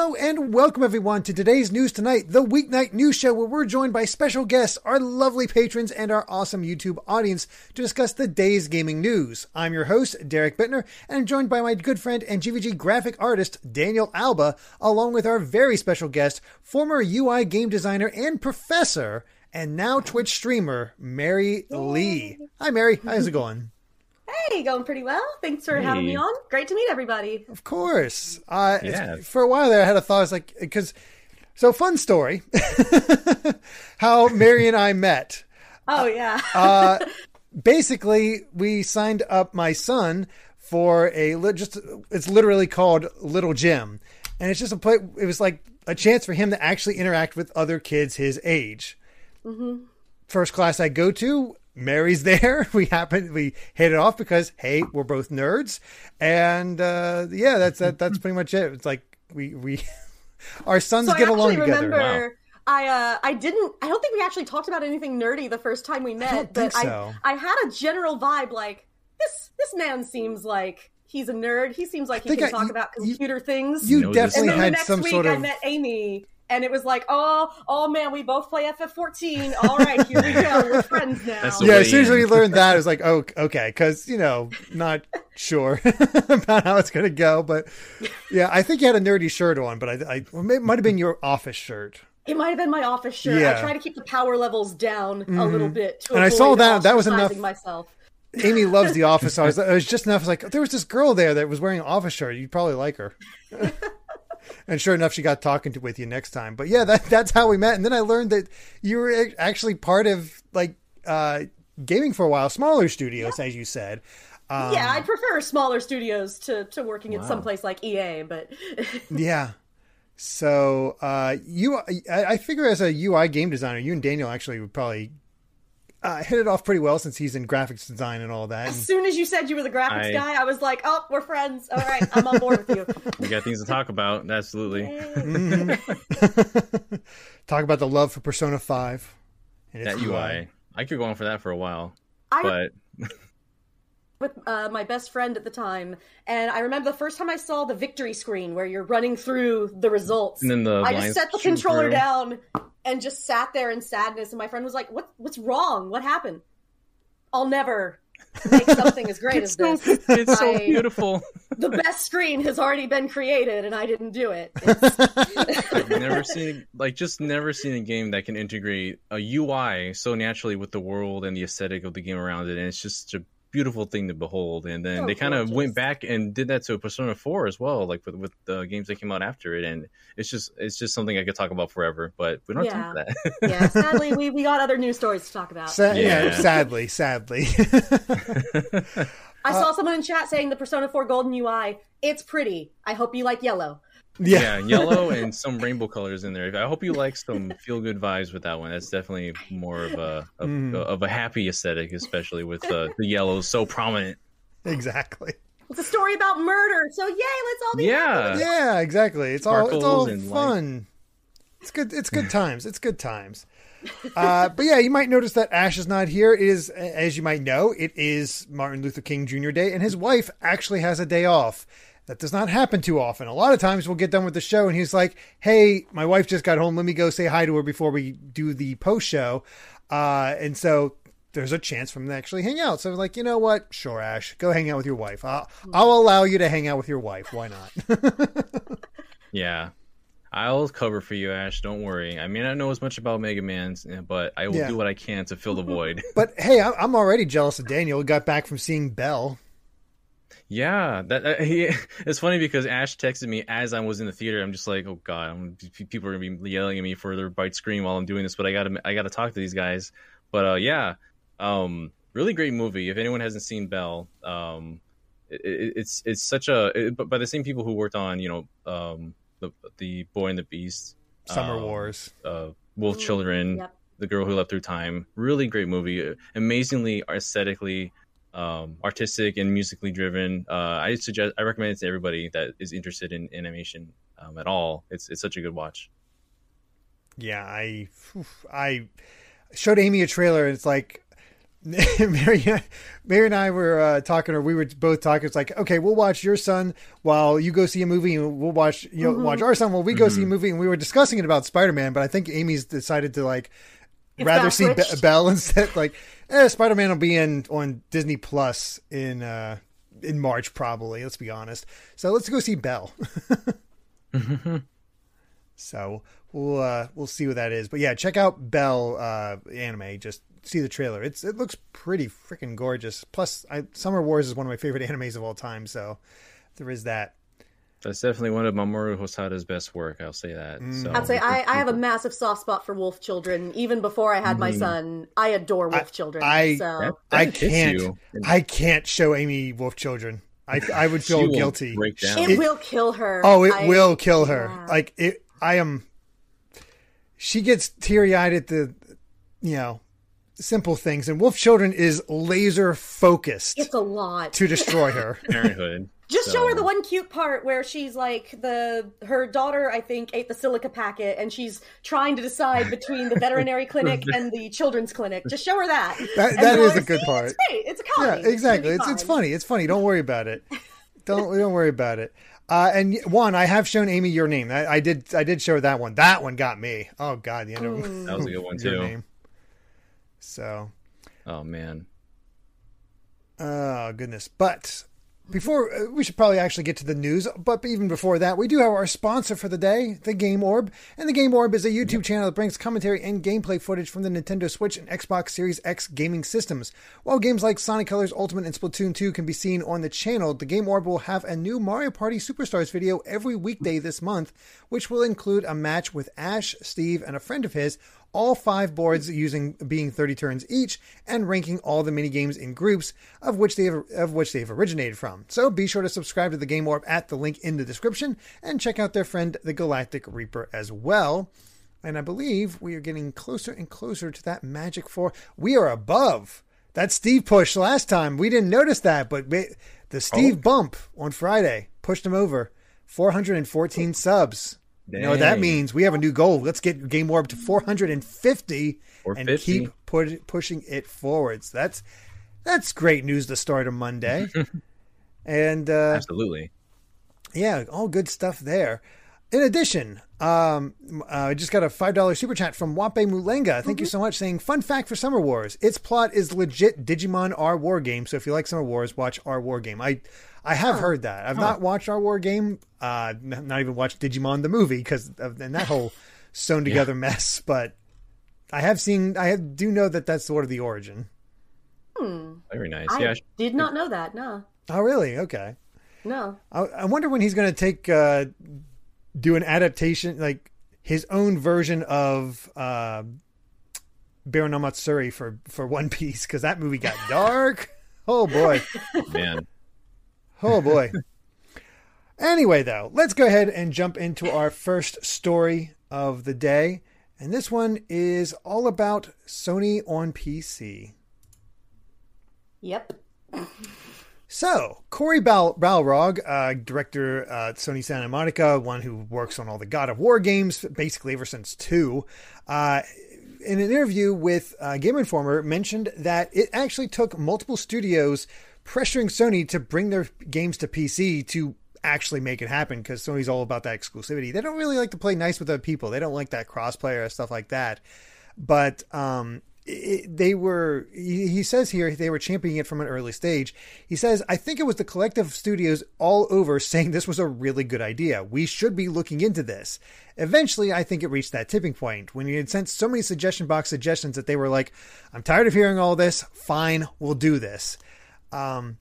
Hello and welcome everyone to today's News Tonight, the weeknight news show where we're joined by special guests, our lovely patrons, and our awesome YouTube audience to discuss the day's gaming news. I'm your host, Derek Bittner, and I'm joined by my good friend and GVG graphic artist, Daniel Alba, along with our very special guest, former UI game designer and professor, and now Twitch streamer, Mary Lee. Hi Mary, how's it going? Hey, going pretty well. Thanks for having me on. Great to meet everybody. Of course. Uh, Yeah. For a while there, I had a thought. I was like, because, so fun story how Mary and I met. Oh yeah. Uh, basically, we signed up my son for a just, it's literally called Little Gym. And it's just a play, it was like a chance for him to actually interact with other kids his age. First class I go to, Mary's there. We happen we hit it off because hey, we're both nerds, and uh, yeah, that's that. That's pretty much it. It's like we we our sons so I get along actually together. remember I uh I didn't I don't think we actually talked about anything nerdy the first time we met, don't but think so. I I had a general vibe like this this man seems like he's a nerd. He seems like he think can I- talk you- about you- computer things. You Knows his and definitely then the had next some week sort I of met Amy and it was like, oh, oh man, we both play FF14. All right, here we go. We're friends now. Yeah. As soon as we learned that, it was like, oh, okay, because you know, not sure about how it's gonna go, but yeah, I think you had a nerdy shirt on, but I, I well, it might have been your office shirt. It might have been my office shirt. Yeah. Mm-hmm. I try to keep the power levels down a little bit to And I saw that- that was enough- myself. Amy loves The Office. I was, it was just enough. I was like, there was this girl there that was wearing an office shirt. You'd probably like her. And sure enough, she got talking to with you next time. But yeah, that that's how we met. And then I learned that you were actually part of like uh, gaming for a while, smaller studios, as you said. Um, yeah, I'd prefer smaller studios to, to working at Wow. some place like EA, but Yeah. So uh, you, I, I figure as a UI game designer, you and Daniel actually would probably uh, hit it off pretty well since he's in graphics design and all that. as soon as you said you were the graphics I- guy, I was like, oh, we're friends. All right, I'm on board with you. We got things to talk about. Absolutely. Mhm. Talk about the love for Persona Five. and its That UI. I could go on for that for a while, I but with uh, my best friend at the time, and I remember the first time I saw the victory screen where you're running through the results. and then the I just set the controller through. down and just sat there in sadness. And my friend was like, "What? What's wrong? What happened? I'll never make something as great as so, this. it's so beautiful. The best screen has already been created, and I didn't do it." I've never seen like just never seen a game that can integrate a UI so naturally with the world and the aesthetic of the game around it, and it's just a beautiful thing to behold. And then So they kind of went back and did that to Persona Four as well, like with with the games that came out after it, and it's just it's just something I could talk about forever. But we don't have time for that. yeah, sadly, we, we got other news stories to talk about. Sa- yeah. Yeah. sadly, sadly. I uh, saw someone in chat saying the Persona 4 Golden UI, it's pretty. I hope you like yellow. Yeah. yellow and some rainbow colors in there. I hope you like some feel good vibes with that one. That's definitely more of a of, Mm. of a happy aesthetic, especially with uh, the yellow so prominent. exactly. It's a story about murder, so yay, let's all be Yeah. Yeah, exactly. It's all it's Sparkles all and light. fun. It's good. It's good times. It's good times. Uh, but yeah, you might notice that Ash is not here. It is, as you might know, it is Martin Luther King Jr. Day, and his wife actually has a day off. That does not happen too often. A lot of times we'll get done with the show, and he's like, "Hey, my wife just got home. Let me go say hi to her before we do the post show." Uh, and so there's a chance for him to actually hang out. So I was like, you know what? Sure, Ash, go hang out with your wife. I'll, I'll allow you to hang out with your wife. Why not? Yeah. I'll cover for you, Ash. Don't worry. I may not know as much about Mega Man's, eh, but I will Yeah. do what I can to fill the void. But hey, I- I'm already jealous of Daniel. Got back from seeing Belle. Yeah, that uh, he, it's funny because Ash texted me as I was in the theater. I'm just like, oh god, I'm, people are gonna be yelling at me for their bite screen while I'm doing this, but I gotta I gotta talk to these guys. But uh, yeah, um, really great movie. If anyone hasn't seen Belle, um, it, it, it's it's such a it, but by the same people who worked on you know um, the the Boy and the Beast, Summer um, Wars. uh, Wolf Children, Yep. The Girl Who Leapt Through Time. Really great movie. Amazingly aesthetically, um, artistic and musically driven. Uh, I suggest, I recommend it to everybody that is interested in animation um, at all. It's it's such a good watch. Yeah, I, I showed Amy a trailer, and it's like Mary, Mary and I were uh, talking, or we were both talking. It's like, okay, we'll watch your son while you go see a movie, and we'll watch you know watch our son while we go see a movie. And we were discussing it about Spider Man, but I think Amy's decided to like It's rather see Be-. Belle instead. Like, eh, Spider Man will be in on Disney Plus in uh in March probably. Let's be honest. So let's go see Belle. so we'll uh we'll see what that is. But yeah, check out Belle uh anime. Just see the trailer. It's it looks pretty freaking gorgeous. Plus, I, Summer Wars is one of my favorite animes of all time. So there is that. That's definitely one of Mamoru Hosoda's best work. I'll say that. Mm. So, I'd say I, I have a massive soft spot for wolf children. Even before I had my son, I adore wolf children. I- so That- I that hits can't. I can't show Amy Wolf Children. I I would feel guilty. it, it- will kill her. Oh, it I- will kill her. yeah. Like it. I am. She gets teary eyed at the, you know, simple things, and Wolf Children is laser focused It's a lot. to destroy her. Parenthood. Just show her the one cute part where she's like the her daughter I think ate the silica packet and she's trying to decide between the veterinary clinic and the children's clinic. Just show her that. That- And that go, is a good part." It's great. It's a yeah, comedy. gonna exactly. be It's it's funny. It's funny. Don't worry about it. Don't don't worry about it. Uh, and one, I have shown Amy your name. I, I did. I did show her that one. That one got me. Oh God, the end of That was a good one too. name. So Oh man. Oh goodness! But before uh, we should probably actually get to the news. But even before that, we do have our sponsor for the day, the Game Orb. And the Game Orb is a YouTube channel that brings commentary and gameplay footage from the Nintendo Switch and Xbox Series X gaming systems. While games like Sonic Colors Ultimate and Splatoon 2 can be seen on the channel, the Game Orb will have a new Mario Party Superstars video every weekday this month, which will include a match with Ash, Steve, and a friend of his all five boards using being 30 turns each and ranking all the mini games in groups of which they have, of which they have originated from. So be sure to subscribe to the Game Orb at the link in the description and check out their friend the Galactic Reaper as well. And I believe we are getting closer and closer to that magic four. We are above that Steve push last time. We didn't notice that, but we- the Steve oh. bump on Friday pushed him over 414 subs. You know what that means? We have a new goal. Let's get Game Orb to 450 and keep put, pushing it forwards. That's that's great news to start a Monday. and uh, Absolutely. yeah, all good stuff there. In addition, um, uh, I just got a five dollar super chat from Wape Mulenga. Thank you so much. Saying, fun fact for Summer Wars: its plot is legit Digimon Our War Game. So if you like Summer Wars, watch Our War Game. I I have heard that. I've not watched Our War Game. Uh, n- not even watched Digimon the movie because of and that whole sewn together mess. But I have seen. I have, do know that that's sort of the origin. Very nice. I yeah. did not know that. No, Oh, really? Okay. no. I, I wonder when he's going to take uh, do an adaptation like his own version of uh, Baron Omatsuri for for One Piece because that movie got dark. oh boy, Man. oh boy. anyway, though, let's go ahead and jump into our first story of the day, and this one is all about Sony on PC. Yep. So, Cory Bal- Barlog, uh, director at Sony Santa Monica, one who works on all the God of War games basically ever since 2, uh, in an interview with uh, Game Informer, mentioned that it actually took multiple studios pressuring Sony to bring their games to PC to actually make it happen because Sony's all about that exclusivity. They don't really like to play nice with other people, they don't like that crossplay or stuff like that. But um, it, they were he, he says here they were championing it from an early stage. He says i think it was the collective studios all over saying this was a really good idea. We should be looking into this. Eventually i think it reached that tipping point when you had sent so many suggestion box suggestions that they were like i'm tired of hearing all this. Fine we'll do this. Um,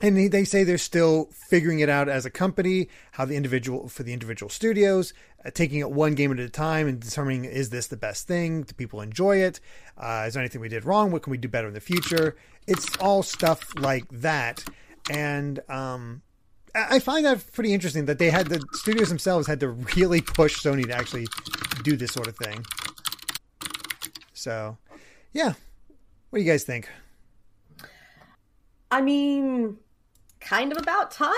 and they- say they're still figuring it out as a company how the individual for the individual studios uh, taking it one game at a time and determining is this the best thing? Do people enjoy it? Uh, is there anything we did wrong? What can we do better in the future? It's all stuff like that. And um, I find that pretty interesting that they had the studios themselves had to really push Sony to actually do this sort of thing. So, yeah, what do you guys think? I mean, kind of about time,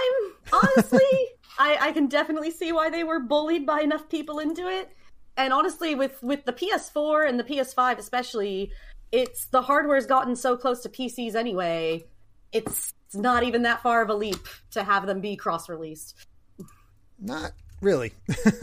honestly. I, I can definitely see why they were bullied by enough people into it. And honestly, with, with the PS4 and the PS5 especially, it's the hardware's gotten so close to PCs anyway. It's not even that far of a leap to have them be cross released. Not really.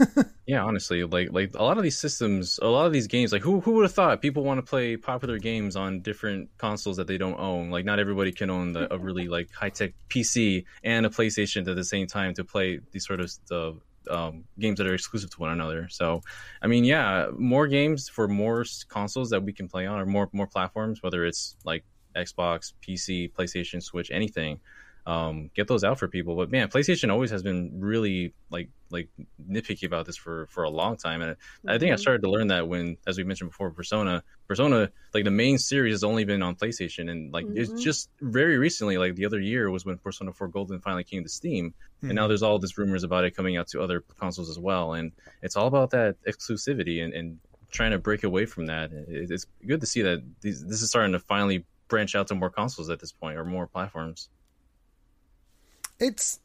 yeah, honestly, like like a lot of these systems, a lot of these games, like who who would have thought people want to play popular games on different consoles that they don't own? Like not everybody can own the, a really like high tech PC and a PlayStation at the same time to play these sort of the um, games that are exclusive to one another. So, I mean, yeah, more games for more consoles that we can play on, or more more platforms, whether it's like Xbox, PC, PlayStation, Switch, anything um, get those out for people. But man, PlayStation always has been really like like nitpicky about this for for a long time, and mm-hmm. I think I mm-hmm. started to learn that when, as we mentioned before, Persona, Persona, like the main series has only been on PlayStation, and like mm-hmm. it's just very recently, like the other year was when Persona 4 Golden finally came to Steam, mm-hmm. and now mm-hmm. there's all these rumors about it coming out to other consoles as well, and it's all about that exclusivity and, and trying to break away from that. It's good to see that these, this is starting to finally branch out to more consoles at this point or more platforms it's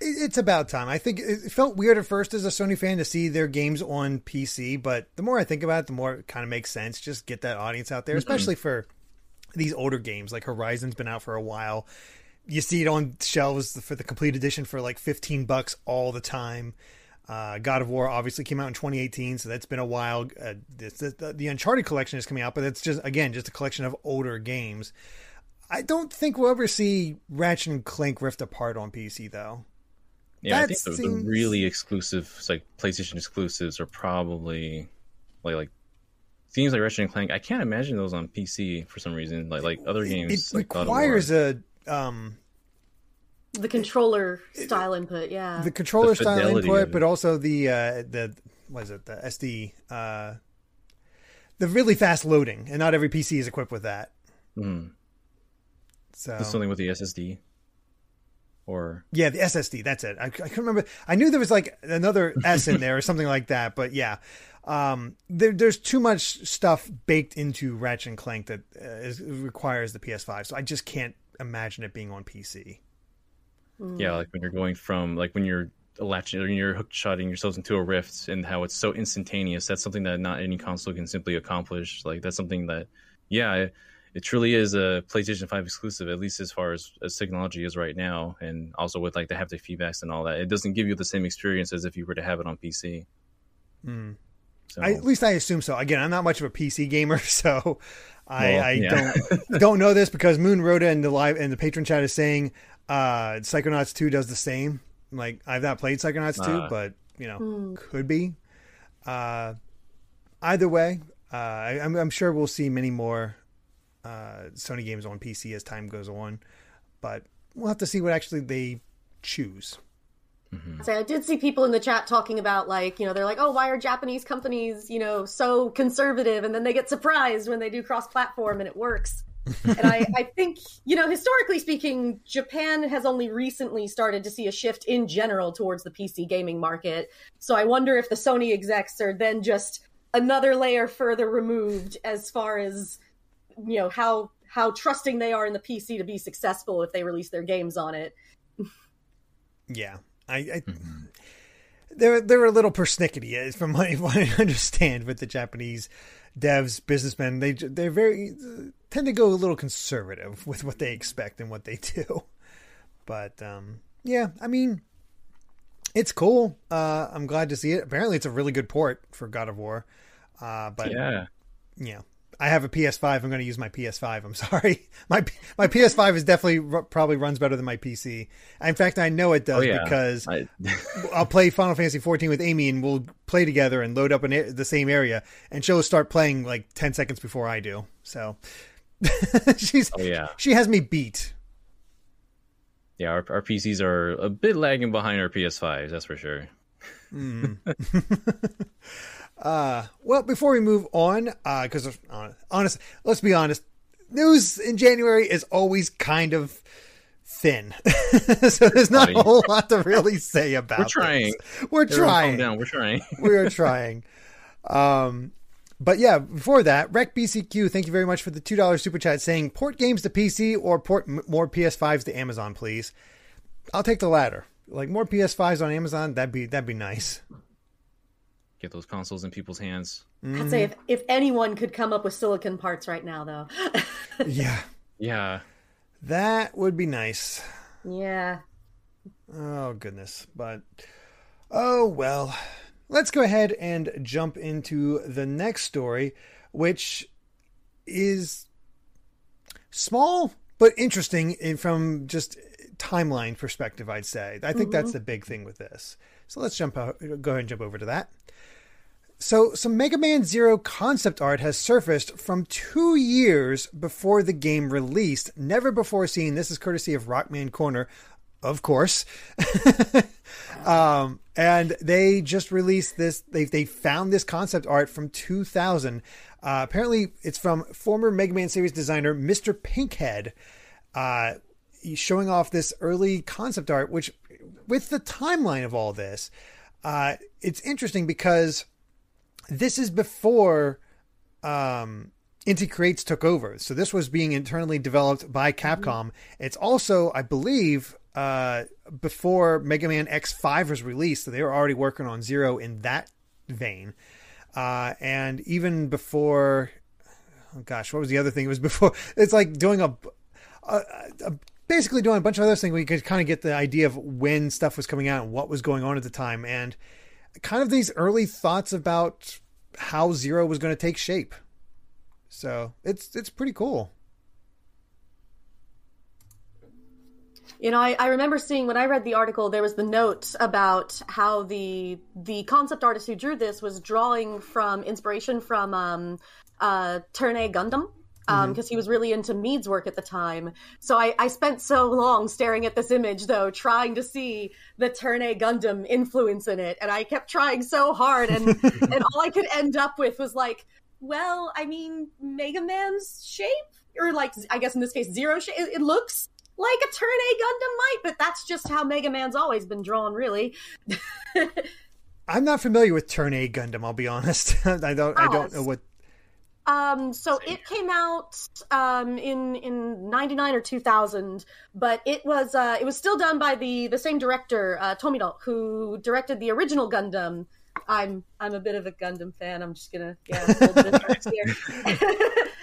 it's about time. I think it felt weird at first as a Sony fan to see their games on PC, but the more I think about it, the more it kind of makes sense. Just get that audience out there, mm-hmm. especially for these older games. Like Horizon's been out for a while. You see it on shelves for the complete edition for like 15 bucks all the time. Uh, God of War obviously came out in 2018, so that's been a while. Uh, the, the Uncharted collection is coming out, but it's just again just a collection of older games. I don't think we'll ever see Ratchet and Clank Rift Apart on PC though. Yeah, that I think the, seems... the, really exclusive, like PlayStation exclusives, are probably like like things like Ratchet and Clank. I can't imagine those on PC for some reason. Like like other games, it like requires a um the controller style input. Yeah, the controller the style input, but also the uh the what is it the SD uh the really fast loading, and not every PC is equipped with that. Mm. So something with the SSD, or yeah, the SSD. That's it. I, I couldn't remember. I knew there was like another S in there or something like that, but yeah. Um, there, there's too much stuff baked into Ratchet and Clank that uh, is, requires the PS5, so I just can't imagine it being on PC. Hmm. Yeah, like when you're going from like when you're latching or you're hook shotting yourselves into a rift and how it's so instantaneous. That's something that not any console can simply accomplish. Like that's something that, yeah, it truly is a PlayStation 5 exclusive, at least as far as, as technology is right now, and also with like the haptic feedbacks and all that. It doesn't give you the same experience as if you were to have it on PC. Mm. So. I, at least I assume so. Again, I'm not much of a PC gamer, so I, well, I yeah. don't don't know this because Moon Rhoda in the live in the patron chat is saying uh, Psychonauts 2 does the same. Like I've not played Psychonauts uh, 2, but you know, hmm. could be. Uh, either way, uh, I, I'm, I'm sure we'll see many more uh, Sony games on PC as time goes on, but we'll have to see what actually they choose. Mm-hmm. So I did see people in the chat talking about like, you know, they're like, oh, why are Japanese companies, you know, so conservative? And then they get surprised when they do cross platform and it works. and I, I think, you know, historically speaking, Japan has only recently started to see a shift in general towards the PC gaming market. So I wonder if the Sony execs are then just another layer further removed as far as you know how how trusting they are in the PC to be successful if they release their games on it. yeah, I, I mm-hmm. they're they're a little persnickety as from what I understand with the Japanese devs, businessmen. They they're very tend to go a little conservative with what they expect and what they do. But um, yeah, I mean, it's cool. Uh, I'm glad to see it. Apparently, it's a really good port for God of War. Uh, but yeah, yeah, I have a PS5. I'm going to use my PS5. I'm sorry. My my PS5 is definitely probably runs better than my PC. In fact, I know it does oh, yeah. because I... will play Final Fantasy 14 with Amy and we'll play together and load up in the same area, and she'll start playing like 10 seconds before I do. So she's oh, yeah. she has me beat. Yeah, our, our PCs are a bit lagging behind our PS5s. That's for sure. Mm. Uh, well, before we move on, uh because uh, honest, let's be honest, news in January is always kind of thin, so there's not a whole lot to really say about. We're trying. This. We're trying. Down. We're trying. we are trying. Um, but yeah, before that, Rec BCQ, thank you very much for the two dollars super chat saying port games to PC or port m- more PS5s to Amazon, please. I'll take the latter. Like more PS5s on Amazon, that'd be that'd be nice get those consoles in people's hands. I'd say if, if anyone could come up with silicon parts right now, though. Yeah, Yeah, that would be nice. yeah. Oh goodness, but oh well. Let's go ahead and jump into the next story, which is small but interesting in, from just timeline perspective. I'd say. I think mm-hmm. that's the big thing with this. So let's jump out. Go ahead and jump over to that. So, some Mega Man Zero concept art has surfaced from two years before the game released. Never before seen. This is courtesy of Rockman Corner, of course. um, and they just released this. They they found this concept art from 2000. Uh, apparently, it's from former Mega Man series designer Mr. Pinkhead. Uh, showing off this early concept art, which, with the timeline of all this, uh, it's interesting because this is before um, Inti Creates took over. So this was being internally developed by Capcom. It's also, I believe, uh, before Mega Man X5 was released. So they were already working on Zero in that vein. Uh, and even before, oh gosh, what was the other thing? It was before, it's like doing a, a, a basically doing a bunch of other things where you could kind of get the idea of when stuff was coming out and what was going on at the time. And kind of these early thoughts about how Zero was going to take shape. So it's it's pretty cool. You know, I, I remember seeing when I read the article, there was the note about how the the concept artist who drew this was drawing from inspiration from um, uh, Turn A Gundam Um, mm-hmm. because he was really into Mead's work at the time. So I, I spent so long staring at this image, though, trying to see the Turn A Gundam influence in it, and I kept trying so hard, and and all I could end up with was like, well, I mean, Mega Man's shape, or like I guess in this case, Zero shape. It, it looks like a Turn A Gundam might, but that's just how Mega Man's always been drawn, really. I'm not familiar with Turn A Gundam. I'll be honest. I don't. I don't know what. Um, so it came out um, in in '99 or 2000, but it was uh, it was still done by the the same director uh, Tomino, who directed the original Gundam. I'm I'm a bit of a Gundam fan. I'm just gonna yeah.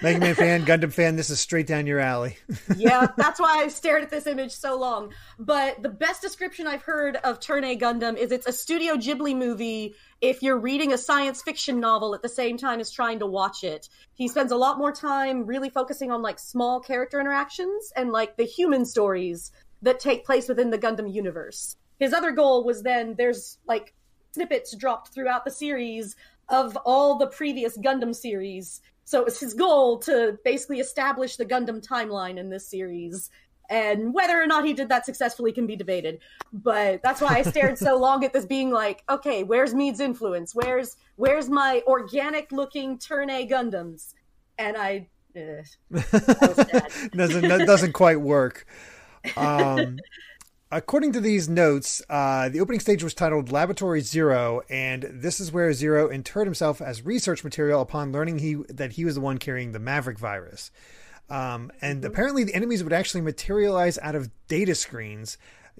Mega Man fan, Gundam fan. This is straight down your alley. yeah, that's why I've stared at this image so long. But the best description I've heard of Turn A Gundam is it's a Studio Ghibli movie if you're reading a science fiction novel at the same time as trying to watch it. He spends a lot more time really focusing on like small character interactions and like the human stories that take place within the Gundam universe. His other goal was then there's like snippets dropped throughout the series of all the previous Gundam series. So it was his goal to basically establish the Gundam timeline in this series. And whether or not he did that successfully can be debated. But that's why I stared so long at this being like, okay, where's Mead's influence? Where's where's my organic looking turn A Gundams? And I, eh, I was sad. doesn't that doesn't quite work. Um, according to these notes, uh, the opening stage was titled Laboratory Zero, and this is where Zero interred himself as research material upon learning he that he was the one carrying the Maverick virus. Um, and apparently, the enemies would actually materialize out of data screens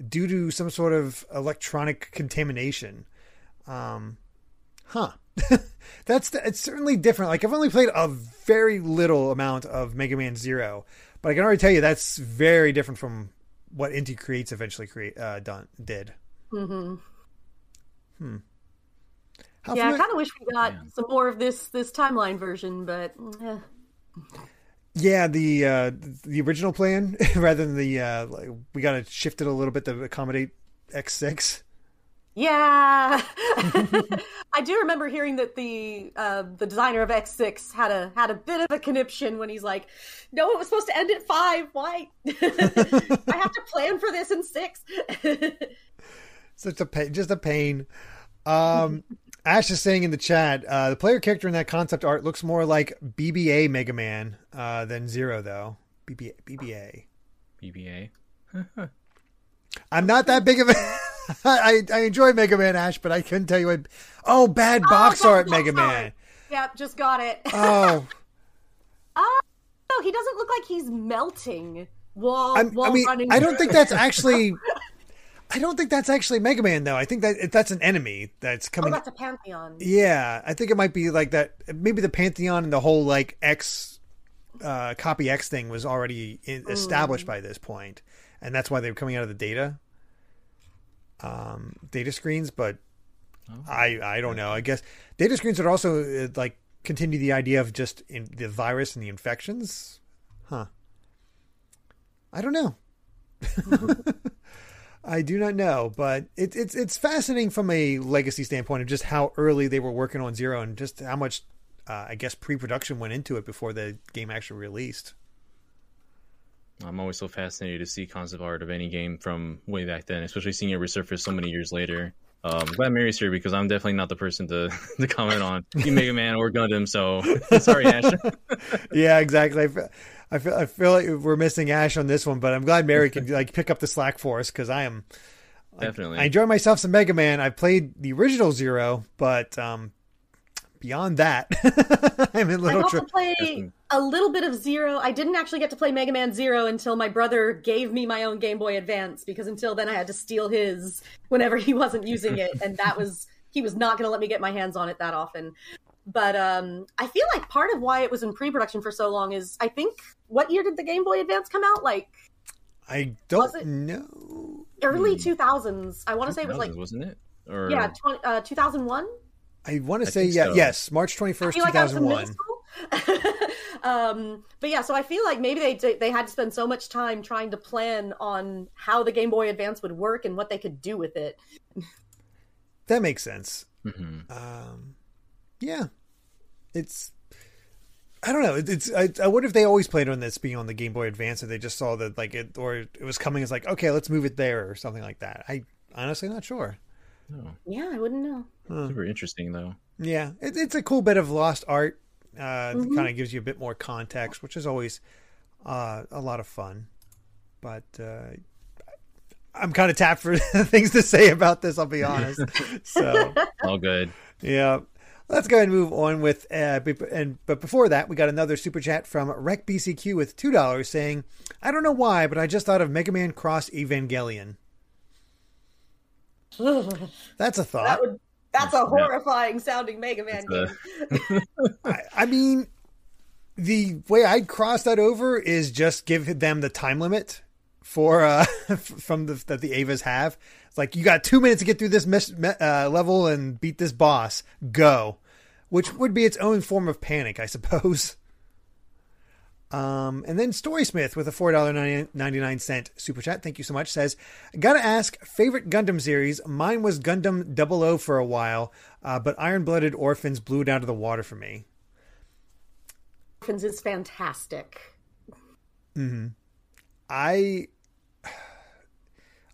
due to some sort of electronic contamination. Um, huh. That's the, it's certainly different. Like I've only played a very little amount of Mega Man Zero, but I can already tell you that's very different from what Inti Creates eventually create uh, done did. Mm-hmm. Hmm. How Yeah, I kind of wish we got some more of this this timeline version, but eh. yeah, the uh, the original plan rather than the uh, like, we got to shift it a little bit to accommodate X six. Yeah, I do remember hearing that the uh, the designer of X six had a had a bit of a conniption when he's like, "No, it was supposed to end at five. Why? I have to plan for this in six. Such a pain, just a pain. Um, Ash is saying in the chat, uh, the player character in that concept art looks more like BBA Mega Man uh, than Zero, though. BBA, BBA. BBA. I'm not that big of a. I I enjoy Mega Man Ash, but I couldn't tell you what. Oh, bad box Oh, art, box Mega art. Man. yep, just got it. Oh, oh, no, he doesn't look like he's melting while I'm, while I mean, running. I don't think that's actually. I don't think that's actually Mega Man though. I think that that's an enemy that's Oh, coming. that's a pantheon. yeah, I think it might be like that. Maybe the Pantheon and the whole like X uh, copy X thing was already in, established by this point, and that's why they were coming out of the data um, data screens. But I I don't know. I guess data screens would also uh, like continue the idea of just in the virus and the infections. Huh. I don't know. I do not know, but it, it's it's fascinating from a legacy standpoint of just how early they were working on Zero and just how much, uh, I guess, pre-production went into it before the game actually released. I'm always so fascinated to see concept art of any game from way back then, especially seeing it resurface so many years later. Um, glad Mary's here because I'm definitely not the person to, to comment on Mega Man or Gundam. So sorry, Ash. yeah, exactly. I feel, I feel I feel like we're missing Ash on this one, but I'm glad Mary can like pick up the slack for us because I am definitely. I enjoy myself some Mega Man. I played the original Zero, but um, beyond that, I'm in I got Tr- to play a little bit of Zero. I didn't actually get to play Mega Man Zero until my brother gave me my own Game Boy Advance because until then I had to steal his whenever he wasn't using it, and that was he was not going to let me get my hands on it that often. But um, I feel like part of why it was in pre-production for so long is I think what year did the Game Boy Advance come out? Like I don't it- know. early two thousands. I want to say it was like wasn't it? Or yeah, 20, uh, two thousand one. I want to say yeah, so. yes, March twenty I first, feel two like I was in thousand middle one. school. um, but yeah, so I feel like maybe they they had to spend so much time trying to plan on how the Game Boy Advance would work and what they could do with it. That makes sense. Mhm. Um, yeah, it's. I don't know. It's. I, I wonder if they always played on this being on the Game Boy Advance, and they just saw that like it, or it was coming as like, okay, let's move it there, or something like that. I honestly not sure. Oh, Yeah, I wouldn't know. super interesting though. Yeah, it, it's a cool bit of lost art. Uh, Mhm. Kind of gives you a bit more context, which is always uh, a lot of fun. But uh, I'm kind of tapped for things to say about this. I'll be honest. so All good. yeah, let's go ahead and move on with. Uh, and but before that, we got another super chat from Rec BCQ with two dollars saying, "I don't know why, but I just thought of Mega Man Cross Evangelion. That That's a thought. would that's a Yeah. horrifying sounding Mega Man It's game. a- I, I mean, the way I'd cross that over is just give them the time limit for uh from the that the Avas have. It's like you got two minutes to get through this miss, me- uh, level and beat this boss. Go, which would be its own form of panic, I suppose. Um, and then Storysmith with a four dollar ninety nine cent super chat. Thank you so much. Says, gotta ask favorite Gundam series. Mine was Gundam 00 for a while, uh, but Iron Blooded Orphans blew it out of the water for me. Orphans is fantastic. I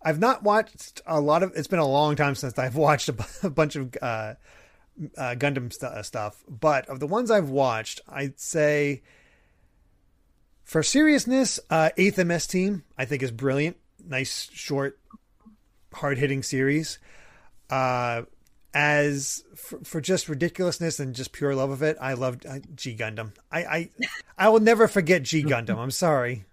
I've not watched a lot of. It's been a long time since I've watched a, bunch of uh, uh, Gundam st- uh, stuff, but of the ones I've watched, I'd say for seriousness, uh, Eighth MS Team I think is brilliant. Nice, short, hard hitting series. Uh, as for, for just ridiculousness and just pure love of it, I loved uh, G Gundam. I, I I will never forget G Gundam. I'm sorry.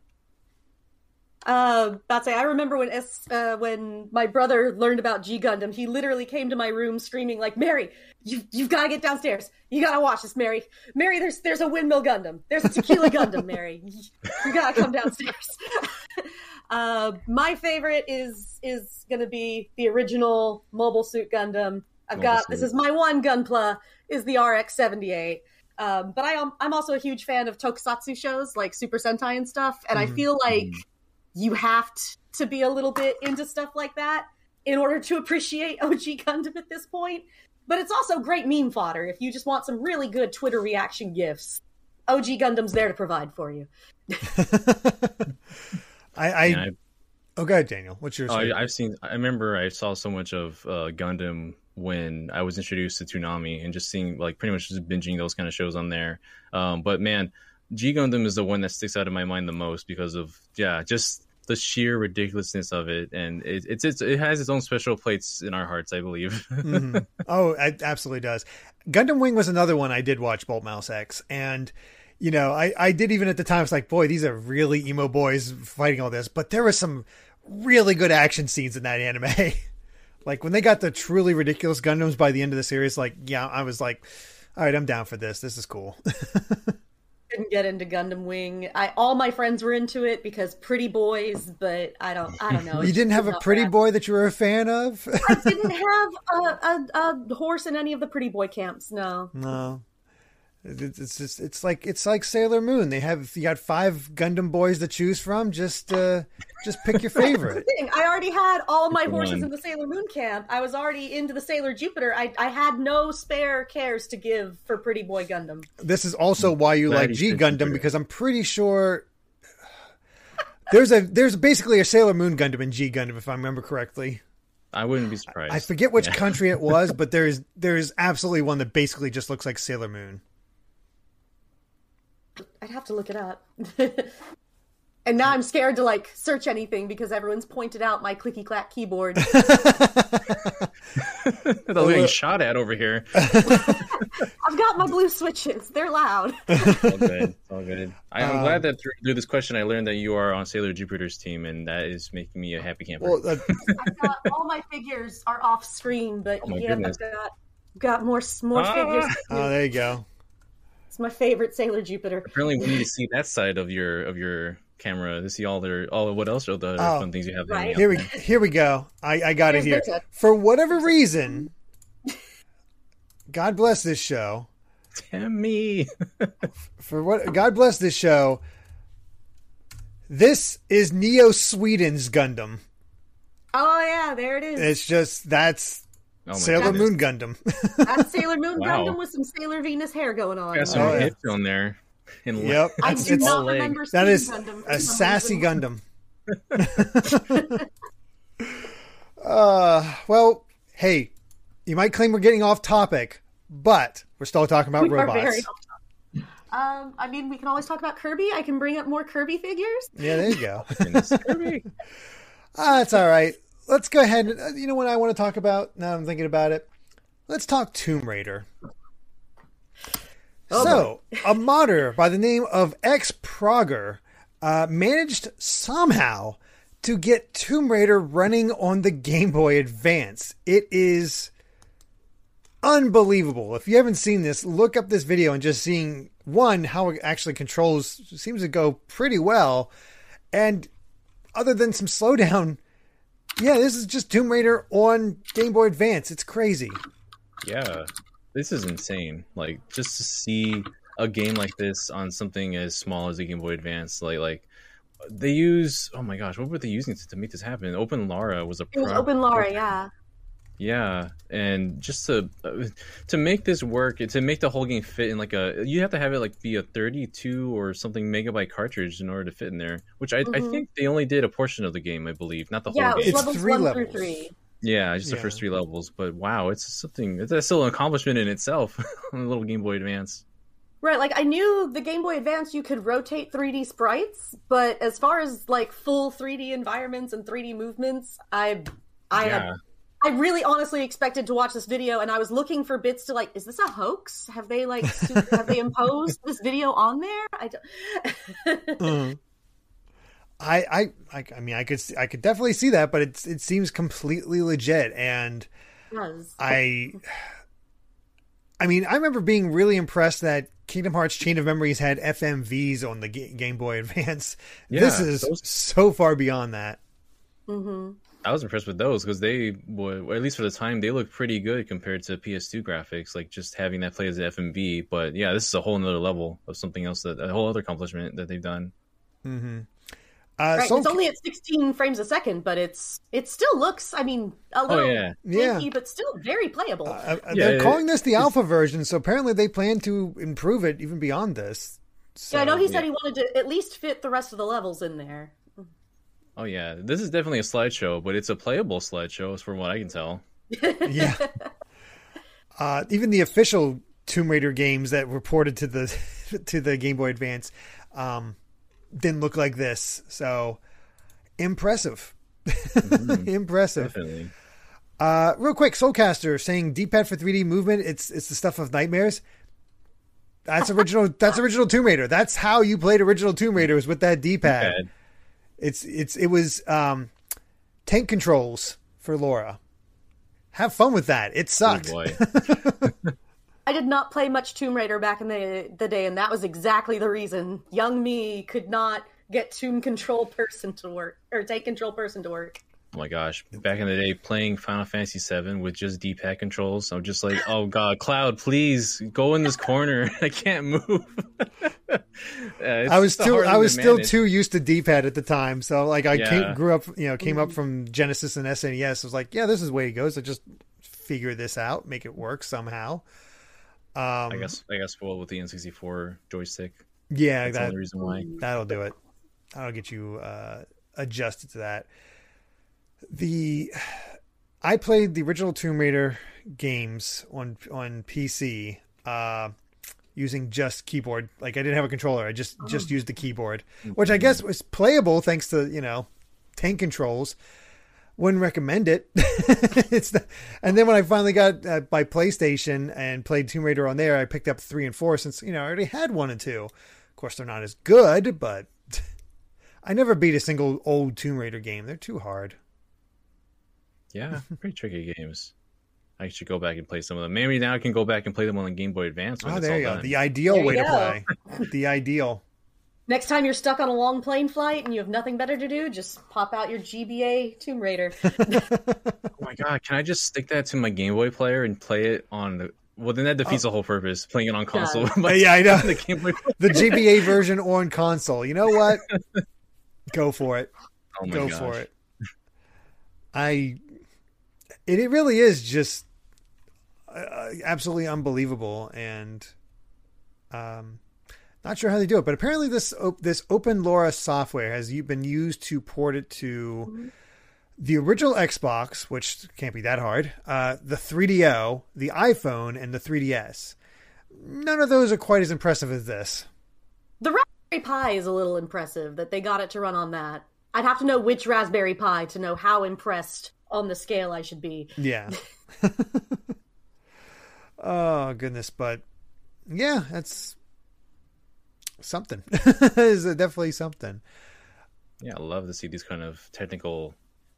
Uh, about to say, I remember when S, uh, when my brother learned about G Gundam, he literally came to my room screaming like, "Mary, you you've got to get downstairs. You got to watch this, Mary. Mary, there's there's a windmill Gundam. There's a tequila Gundam, Mary. You got to come downstairs." uh, my favorite is is gonna be the original Mobile Suit Gundam. I've Mobile got this is my one Gunpla is the RX seventy eight. Um, but I am I'm also a huge fan of tokusatsu shows like Super Sentai and stuff, and I Mhm. feel like you have t- to be a little bit into stuff like that in order to appreciate OG Gundam at this point. But it's also great meme fodder if you just want some really good Twitter reaction gifs. OG Gundam's there to provide for you. I, I, Yeah, I- oh, go ahead, Daniel. What's your? Oh, I, I've seen. I remember I saw so much of uh, Gundam when I was introduced to Toonami, and just seeing like pretty much just binging those kind of shows on there. Um, but man, G Gundam is the one that sticks out in my mind the most because of yeah, just the sheer ridiculousness of it, and it, it's, it's it has its own special place in our hearts, I believe. Mhm. Oh, it absolutely does. Gundam Wing was another one I did watch Bolt Mouse X, and you know, I I did even at the time. It's like, boy, these are really emo boys fighting all this, but there was some really good action scenes in that anime. like when they got the truly ridiculous Gundams by the end of the series, like yeah, I was like, all right, I'm down for this. This is cool. Didn't get into Gundam Wing. I all my friends were into it because pretty boys, but I don't. I don't know. you didn't have a pretty boy that you were a fan of. I didn't have a, a, a horse in any of the pretty boy camps. No. No. It's just it's like it's like Sailor Moon. They have you got five Gundam boys to choose from. Just uh, just pick your favorite. I already had all my horses in the Sailor Moon camp. I was already into the Sailor Jupiter. I I had no spare cares to give for Pretty Boy Gundam. This is also why you like G Gundam because I'm pretty sure there's a there's basically a Sailor Moon Gundam in G Gundam if I remember correctly. I wouldn't be surprised. I forget which yeah. country it was, but there's there's absolutely one that basically just looks like Sailor Moon. I'd have to look it up. and now I'm scared to like search anything because everyone's pointed out my clicky clack keyboard. They're getting shot at over here. I've got my blue switches. They're loud. It's all good. It's all good. I, am um, glad that through, through, this question I learned that you are on Sailor Jupiter's team, and that is making me a happy camper. Well, uh, I've got all my figures are off screen, but oh yeah, goodness. I've got got more more ah. figures. Oh, there you go. It's my favorite Sailor Jupiter. Apparently, we need to see that side of your of your camera to see all their all what else are the oh, fun things you have. Right. Here we here we go. I I got Here's it here. For whatever reason, God bless this show. Timmy. for what? God bless this show. This is Neo Sweden's Gundam. Oh yeah, there it is. It's just that's Oh Sailor goodness. Moon Gundam. That's Sailor Moon wow. Gundam with some Sailor Venus hair going on. Got some oh, hips on there. In yep, I do not remember. That is Gundam a sassy Gundam. uh, well, hey, you might claim we're getting off topic, but we're still talking about we robots. Um, I mean, we can always talk about Kirby. I can bring up more Kirby figures. Yeah, there you go. Kirby. Ah, that's all right let's go ahead. And, uh, you know what I want to talk about? Now I'm thinking about it. Let's talk Tomb Raider. Oh so, a modder by the name of XProger uh, managed somehow to get Tomb Raider running on the Game Boy Advance. It is unbelievable. If you haven't seen this, look up this video and just seeing one how it actually controls seems to go pretty well, and other than some slowdown yeah, this is just Tomb Raider on Game Boy Advance. It's crazy. Yeah, this is insane. Like just to see a game like this on something as small as the Game Boy Advance, like like they use. Oh my gosh, what were they using to, to make this happen? Open Lara was a. It was Open Lara, yeah. Yeah, and just to uh, to make this work, to make the whole game fit in like a, you have to have it like be a 32 or something megabyte cartridge in order to fit in there. Which I, mm-hmm. I think they only did a portion of the game, I believe, not the yeah, whole game. Yeah, it's three levels. Three. Yeah, just yeah. the first three levels. But wow, it's something. It's still an accomplishment in itself on the little Game Boy Advance. Right, like I knew the Game Boy Advance you could rotate 3D sprites, but as far as like full 3D environments and 3D movements, I I yeah. had I really honestly expected to watch this video and I was looking for bits to like, is this a hoax? Have they like, have they imposed this video on there? I don't. mm. I, I, I mean, I could, I could definitely see that, but it, it seems completely legit. And I, I mean, I remember being really impressed that Kingdom Hearts Chain of Memories had FMVs on the Game Boy Advance. Yeah, this is those... so far beyond that. Mm-hmm. I was impressed with those because they were, at least for the time, they look pretty good compared to PS2 graphics. Like just having that play as an FMV. But yeah, this is a whole another level of something else that a whole other accomplishment that they've done. Mm-hmm. Uh, right, so... it's only at 16 frames a second, but it's it still looks. I mean, a oh, little oh, yeah. janky, yeah. but still very playable. Uh, uh yeah, they're calling this the alpha version, so apparently they plan to improve it even beyond this. So, yeah, I know he said he wanted to at least fit the rest of the levels in there. Oh yeah, this is definitely a slideshow, but it's a playable slideshow, is from what I can tell. yeah. Uh, even the official Tomb Raider games that reported to the to the Game Boy Advance um, didn't look like this. So impressive, mm-hmm. impressive. Definitely. Uh, real quick, Soulcaster saying D-pad for 3D movement. It's it's the stuff of nightmares. That's original. that's original Tomb Raider. That's how you played original Tomb Raider was with that D-pad. D-pad. It's it's it was um tank controls for Laura. Have fun with that. It Oh, sucked. boy. I did not play much Tomb Raider back in the the day, and that was exactly the reason. Young me could not get Tomb Control person to work or Tank Control person to work. Oh my gosh! Back in the day, playing Final Fantasy VII with just D-pad controls, I'm just like, oh god, Cloud, please go in this corner. I can't move. Yeah, it's I was still I was to still too used to D-pad at the time. So like I came, grew up, you know, came up from Genesis and SNES. I was like, yeah, this is the way it goes. I just figure this out, make it work somehow. Um, I guess I guess well with the N64 joystick. yeah, That's the that only reason why. that'll do it. That'll get you uh, adjusted to that. The I played the original Tomb Raider games on on PC uh, using just keyboard. Like I didn't have a controller. I just just used the keyboard, which I guess was playable thanks to you know tank controls. Wouldn't recommend it. it's the, and then when I finally got uh, my PlayStation and played Tomb Raider on there, I picked up three and four since you know I already had one and two. Of course, they're not as good, but I never beat a single old Tomb Raider game. They're too hard. Yeah, pretty tricky games. I should go back and play some of them. Maybe now I can go back and play them on the Game Boy Advance. When Oh, it's there all you go. done. The ideal There you way to play. The ideal. Next time you're stuck on a long plane flight and you have nothing better to do, just pop out your GBA Tomb Raider. Oh my god, can I just stick that to my Game Boy player and play it on the? Well, then that defeats oh. the whole purpose. Playing it on console. with my- Oh. Yeah, I know. the Game Boy. The GBA version on console. You know what? Go for it. Oh my Go gosh. for it. I. It, it really is just uh, absolutely unbelievable, and um, not sure how they do it. But apparently, this op- this OpenLara software has been used to port it to the original Xbox, which can't be that hard. Uh, the 3DO, the iPhone, and the 3DS. None of those are quite as impressive as this. the Raspberry Pi is a little impressive that they got it to run on that. I'd have to know which Raspberry Pi to know how impressed on the scale I should be. Yeah. oh goodness, but yeah, that's something. is uh, definitely something. Yeah, I love to see these kind of technical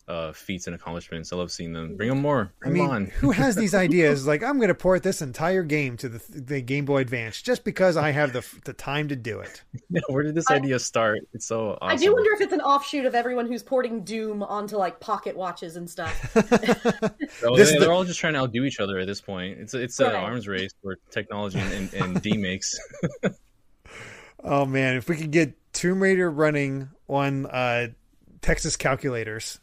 uh, feats and accomplishments. I love seeing them. Bring them more. I mean, on. who has these ideas? Like, I'm going to port this entire game to the, the Game Boy Advance just because I have the the time to do it. Where did this I- idea start? It's so awesome. I do wonder if it's an offshoot of everyone who's porting Doom onto like pocket watches and stuff. This they, is the- are all just trying to outdo each other at this point. It's it's an arms race for technology and, and, and demakes. Oh man, if we could get Tomb Raider running on uh, Texas calculators,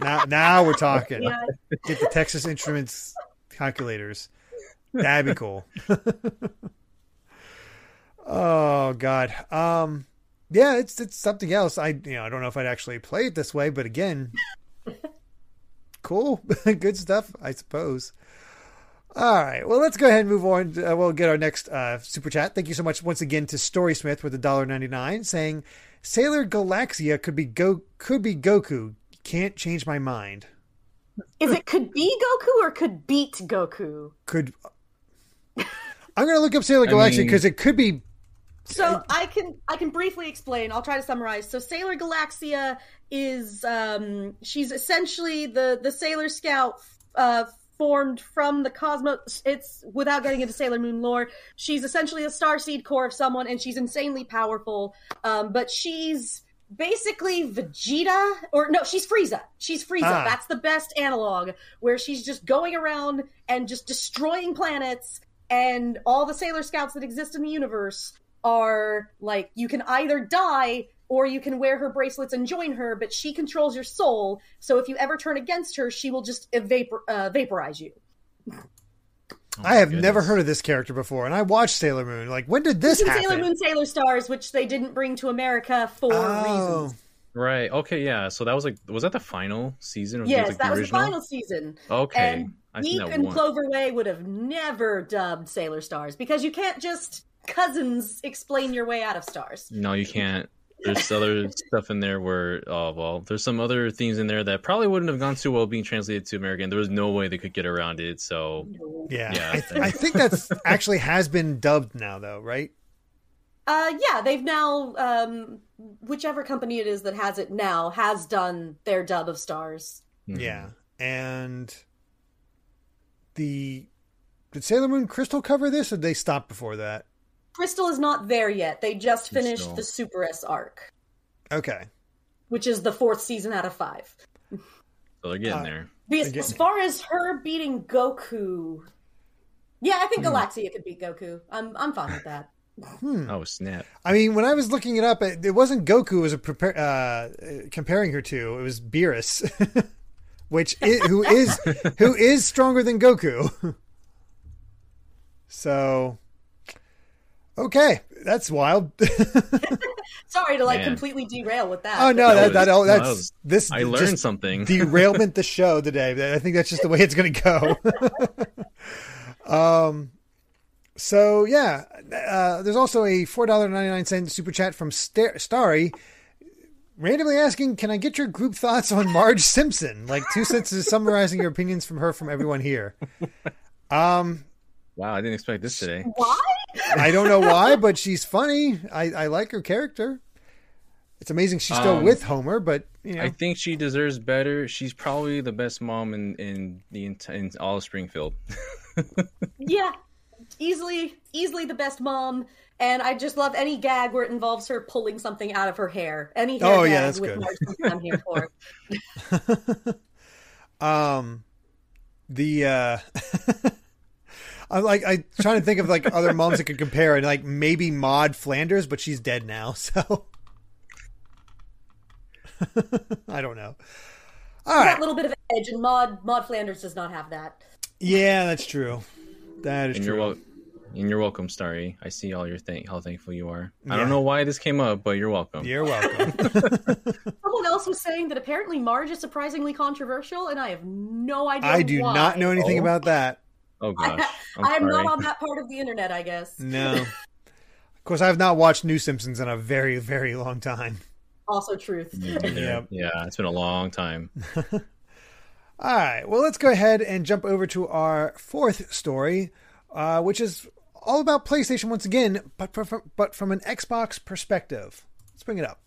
now now we're talking. yeah, Get the Texas Instruments calculators. That'd be cool. oh God. Um yeah, it's it's something else. I you know, I don't know if I'd actually play it this way, but again, cool. Good stuff, I suppose. All right. Well, let's go ahead and move on. Uh, we'll get our next uh, super chat. Thank you so much once again to Storysmith with a dollar ninety nine, saying Sailor Galaxia could be go could be Goku. Can't change my mind. is it could be Goku or could beat Goku? Could I'm gonna look up Sailor I Galaxia mean- because it could be. So I can I can briefly explain. I'll try to summarize. So Sailor Galaxia is um she's essentially the the Sailor Scout uh formed from the cosmos it's without getting into Sailor Moon lore. She's essentially a starseed core of someone and she's insanely powerful. Um but she's basically Vegeta or no, she's Frieza. She's Frieza. Ah. That's the best analog where she's just going around and just destroying planets and all the Sailor Scouts that exist in the universe are like you can either die or you can wear her bracelets and join her, but she controls your soul. So if you ever turn against her, she will just vapor uh, vaporize you. Oh I have never heard of this character before, and I watched Sailor Moon. Like, when did this happen? Sailor Moon, Sailor Stars, which they didn't bring to America for oh, reasons. Right. Okay. Yeah. So that was like, was that the final season? Or Yes, like that was the original? final season. Okay. And I seen Deep and one. Cloverway would have never dubbed Sailor Stars because you can't just cousins explain your way out of stars. No, you can't. There's other stuff in there where, oh well, there's some other themes in there that probably wouldn't have gone too well being translated to American. There was no way they could get around it. So yeah. Yeah. I, th- I think that's actually has been dubbed now, though, right? Uh, yeah, they've now um, whichever company it is that has it now has done their dub of stars. Mhm. Yeah, and the did Sailor Moon Crystal cover this, or did they stop before that? Crystal is not there yet. They just finished Crystal. the SuperS arc, Okay, which is the fourth season out of five. So they're getting Uh, there. Because Again- as far as her beating Goku, yeah, I Hmm. think Galaxia could beat Goku. I'm I'm fine with that. Oh snap! I mean, when I was looking it up, it, it wasn't Goku. It was a prepare, uh, comparing her to. It was Beerus, which i who is who is stronger than Goku. so, okay, that's wild. Sorry to like Man. completely derail with that. oh no, that, was- that, oh, that that's was- this. I learned something. derailment the show today. I think that's just the way it's going to go. um, so yeah, uh, there's also a four dollar ninety nine cent super chat from Star- Starry, randomly asking, "Can I get your group thoughts on Marge Simpson? Like two sentences summarizing your opinions from her from everyone here." Um, Wow, I didn't expect this today. Why? I don't know why, but she's funny. I, I like her character. It's amazing she's still Um, with Homer, but you know, I think she deserves better. She's probably the best mom in in the in all of Springfield. Yeah, easily, easily the best mom. And I just love any gag where it involves her pulling something out of her hair. Any hair Oh, gag yeah, that's with good. I'm here for. Um, the uh, I'm like I trying to think of like other moms that could compare, and like maybe Maud Flanders, but she's dead now, so I don't know. All That little bit of edge, and Maud Maud Flanders does not have that. yeah, that's true. That is And true. you're wel- and you're welcome, Starry. I see all your thank how thankful you are. I don't know why this came up, but you're welcome. You're welcome. Someone else was saying that apparently Marge is surprisingly controversial, and I have no idea. I do why. not know anything Oh. about that. Oh gosh, I'm, I'm sorry. not on that part of the internet, I guess. No. Of course, I've not watched New Simpsons in a very, very long time. Also, truth. yeah, Yeah, it's been a long time. All right. Well, let's go ahead and jump over to our fourth story, uh, which is all about PlayStation once again, but from, but from an Xbox perspective. Let's bring it up.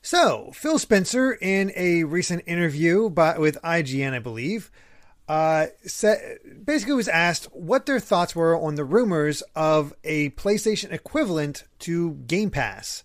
So, Phil Spencer, in a recent interview by, with IGN, I believe, uh, basically was asked what their thoughts were on the rumors of a PlayStation equivalent to Game Pass.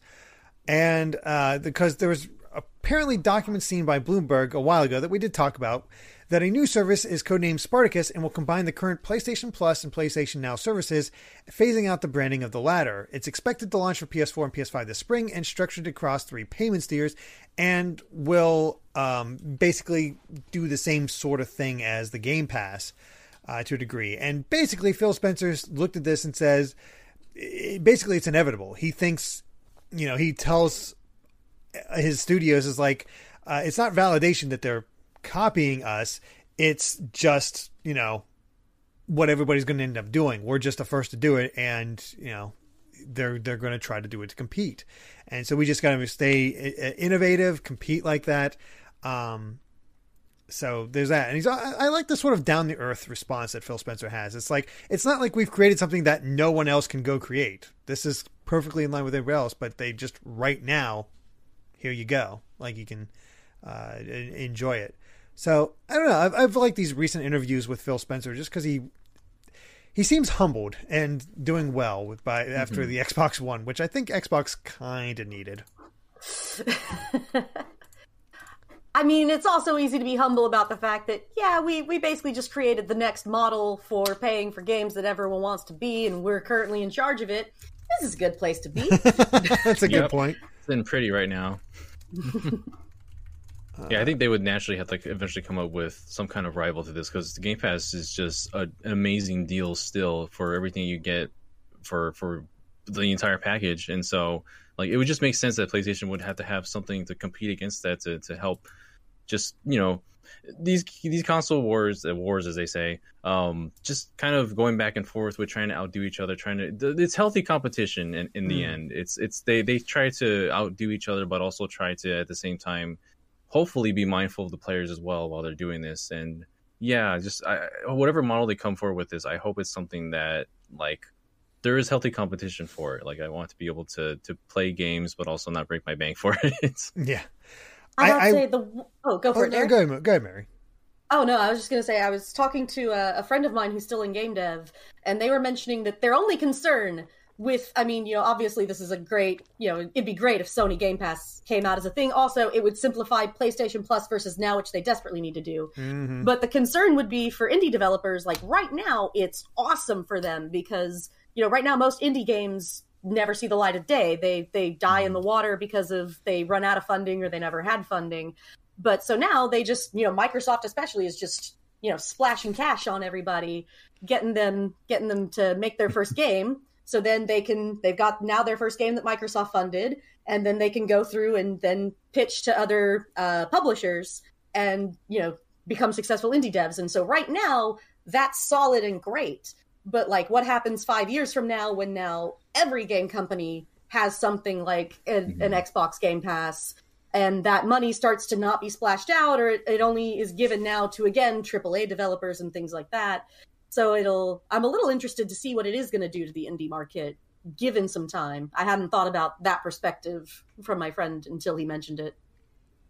And uh, because there was apparently documents seen by Bloomberg a while ago that we did talk about that a new service is codenamed Spartacus and will combine the current PlayStation Plus and PlayStation Now services, phasing out the branding of the latter. It's expected to launch for PS4 and PS5 this spring and structured across three payment tiers, and will um, basically do the same sort of thing as the Game Pass uh, to a degree. And basically, Phil Spencer looked at this and says, basically, it's inevitable. He thinks you know, he tells his studios is like, uh, it's not validation that they're copying us. It's just, you know, what everybody's going to end up doing. We're just the first to do it. And, you know, they're, they're going to try to do it to compete. And so we just got to stay innovative, compete like that. Um, so there's that, and he's. I, I like the sort of down the earth response that Phil Spencer has. It's like it's not like we've created something that no one else can go create. This is perfectly in line with everybody else, but they just right now, here you go, like you can uh, enjoy it. So I don't know. I've, I've liked these recent interviews with Phil Spencer just because he he seems humbled and doing well with by after mm-hmm. the Xbox One, which I think Xbox kind of needed. I mean, it's also easy to be humble about the fact that, yeah, we, we basically just created the next model for paying for games that everyone wants to be, and we're currently in charge of it. This is a good place to be. That's a good Yep. point. It's been pretty right now. yeah, I think they would naturally have to like, eventually come up with some kind of rival to this because the Game Pass is just a, an amazing deal still for everything you get for for the entire package, and so like it would just make sense that PlayStation would have to have something to compete against that to to help just you know these these console wars uh, wars as they say um just kind of going back and forth with trying to outdo each other trying to it's healthy competition in, in the Hmm. end it's it's they they try to outdo each other but also try to at the same time hopefully be mindful of the players as well while they're doing this and yeah just I, whatever model they come forward with this i hope it's something that like there is healthy competition for it. Like I want to be able to to play games, but also not break my bank for it. Yeah. I I- I- say the oh, go oh, for Oh, it. no, go go Mary. Oh no, I was just gonna say I was talking to a, a friend of mine who's still in game dev, and they were mentioning that their only concern with, I mean, you know, obviously this is a great, you know, it'd be great if Sony Game Pass came out as a thing. Also, it would simplify PlayStation Plus versus now, which they desperately need to do. Mhm. But the concern would be for indie developers, like right now, it's awesome for them because you know right now most indie games never see the light of day. They they die in the water because of they run out of funding or they never had funding. But so now they just you know Microsoft especially is just you know splashing cash on everybody, getting them getting them to make their first game. So then they can they've got now their first game that Microsoft funded, and then they can go through and then pitch to other uh, publishers and you know become successful indie devs. And so right now, that's solid and great. But like, what happens five years from now when now every game company has something like an, an Xbox Game Pass, and that money starts to not be splashed out, or it, it only is given now to again AAA developers and things like that. So it'll. I'm a little interested to see what it is going to do to the indie market given some time. I hadn't thought about that perspective from my friend until he mentioned it.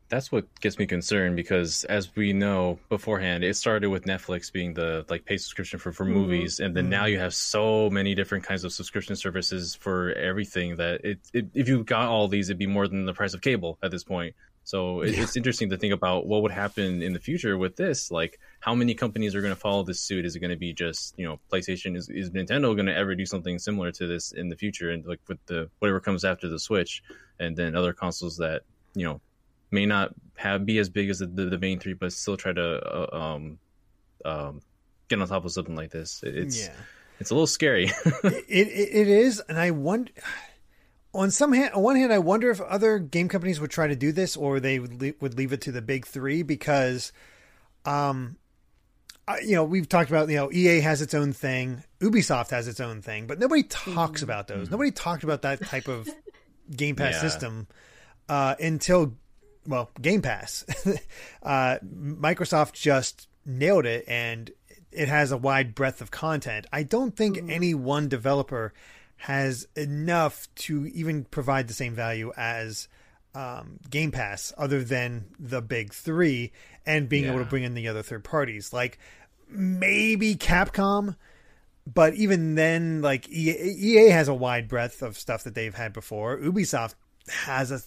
That's what gets me concerned because, as we know beforehand, it started with Netflix being the like pay subscription for for Mhm. movies, and then now you have so many different kinds of subscription services for everything that it, it if you got all these, it'd be more than the price of cable at this point. So it, it's interesting to think about what would happen in the future with this. Like, how many companies are going to follow this suit? Is it going to be just you know PlayStation? Is is Nintendo going to ever do something similar to this in the future? And like with the whatever comes after the Switch, and then other consoles that you know may not have be as big as the, the, the main three, but still try to uh, um, um, get on top of something like this. It- It's yeah. it's a little scary. it, it it is, and I wonder. On some hand, on one hand, I wonder if other game companies would try to do this, or they would le- would leave it to the big three because, um, I, you know, we've talked about you know EA has its own thing, Ubisoft has its own thing, but nobody talks about those. Nobody talked about that type of Game Pass Yeah. system uh, until well, Game Pass. uh, Microsoft just nailed it, and it has a wide breadth of content. I don't think any one developer has enough to even provide the same value as um, Game Pass, other than the big three, and being able to bring in the other third parties, like maybe Capcom. But even then, like EA, EA has a wide breadth of stuff that they've had before. Ubisoft has a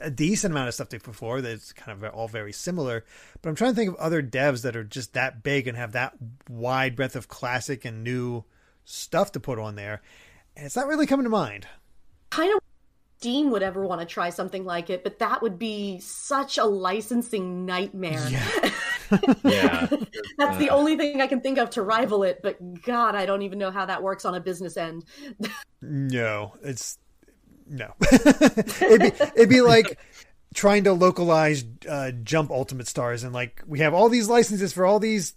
a decent amount of stuff they've before that's kind of all very similar. But I'm trying to think of other devs that are just that big and have that wide breadth of classic and new stuff to put on there. And it's not really coming to mind. kind of Dean would ever want to try something like it, but that would be such a licensing nightmare. Yeah. yeah, That's the only thing I can think of to rival it, but God, I don't even know how that works on a business end. No, it's no. it'd be it'd be like trying to localize uh, Jump Ultimate Stars and like we have all these licenses for all these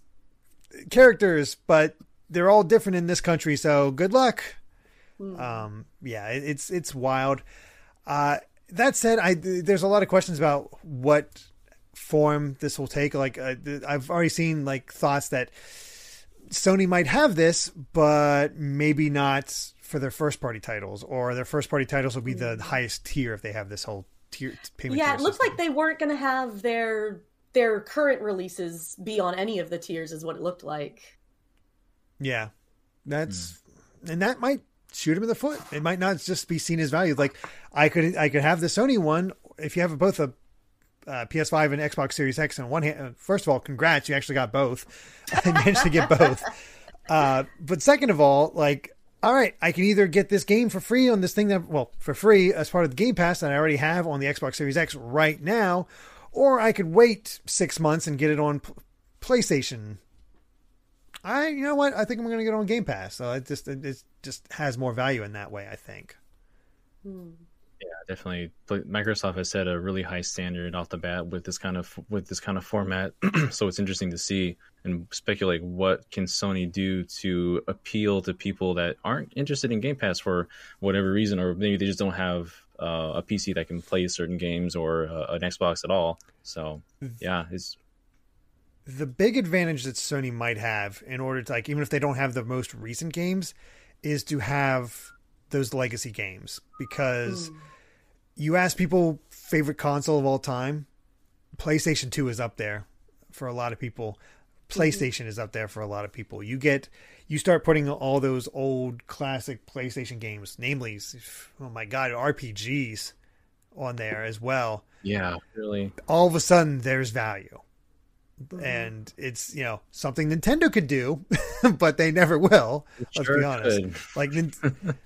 characters, but they're all different in this country. So good luck. Um, yeah, it, it's it's wild. Uh, that said, I there's a lot of questions about what form this will take. Like uh, I've already seen like thoughts that Sony might have this, but maybe not for their first party titles, or their first party titles will be the highest tier if they have this whole tier payment. yeah, tier it looks system. like they weren't going to have their their current releases be on any of the tiers, is what it looked like. Yeah, that's and that might shoot him in the foot. It might not just be seen as value. Like I could I could have the Sony one if you have both a uh, PS5 and Xbox Series X on one hand. uh, First of all, congrats, you actually got both. I managed to get both. Uh, but second of all, like. All right, I can either get this game for free on this thing that, well, for free as part of the Game Pass that I already have on the Xbox Series X right now, or I could wait six months and get it on PlayStation I, you know what? I think I'm going to get on Game Pass. So it just it, just has more value in that way. I think. yeah, definitely. Microsoft has set a really high standard off the bat with this kind of with this kind of format. so it's interesting to see and speculate what can Sony do to appeal to people that aren't interested in Game Pass for whatever reason, or maybe they just don't have uh, a PC that can play certain games or uh, an Xbox at all. So yeah, it's The big advantage that Sony might have in order to like, even if they don't have the most recent games, is to have those legacy games because hmm. you ask people favorite console of all time, PlayStation 2 is up there for a lot of people. Hmm. PlayStation is up there for a lot of people. You get you start putting all those old classic PlayStation games, namely oh my god, RPGs on there as well. Yeah, really. All of a sudden there's value. And it's, you know, something Nintendo could do, but they never will. let's Sure be honest. could. Like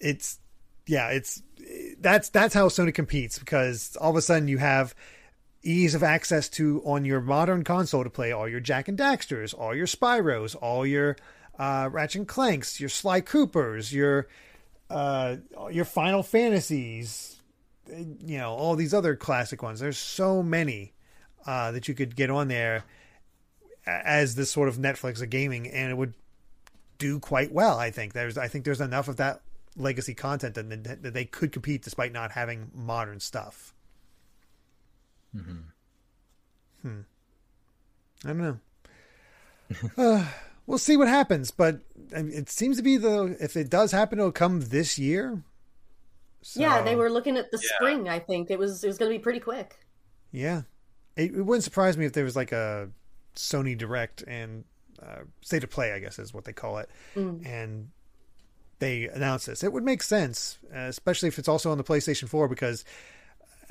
it's yeah, it's that's that's how Sony competes because all of a sudden you have ease of access to on your modern console to play all your Jack and Daxters, all your Spyros, all your uh, Ratchet and Clanks, your Sly Coopers, your uh, your Final Fantasies, you know, all these other classic ones. There's so many uh, that you could get on there as this sort of Netflix of gaming, and it would do quite well. I think there's I think there's enough of that legacy content that, that they could compete despite not having modern stuff. Hmm. I don't know. uh, we'll see what happens, but it seems to be the if it does happen, it'll come this year. Yeah, they were looking at the Yeah. spring. I think it was it was going to be pretty quick. Yeah, it, it wouldn't surprise me if there was like a Sony Direct and uh, State of Play, I guess is what they call it, and they announce this. It would make sense, uh, especially if it's also on the PlayStation 4, because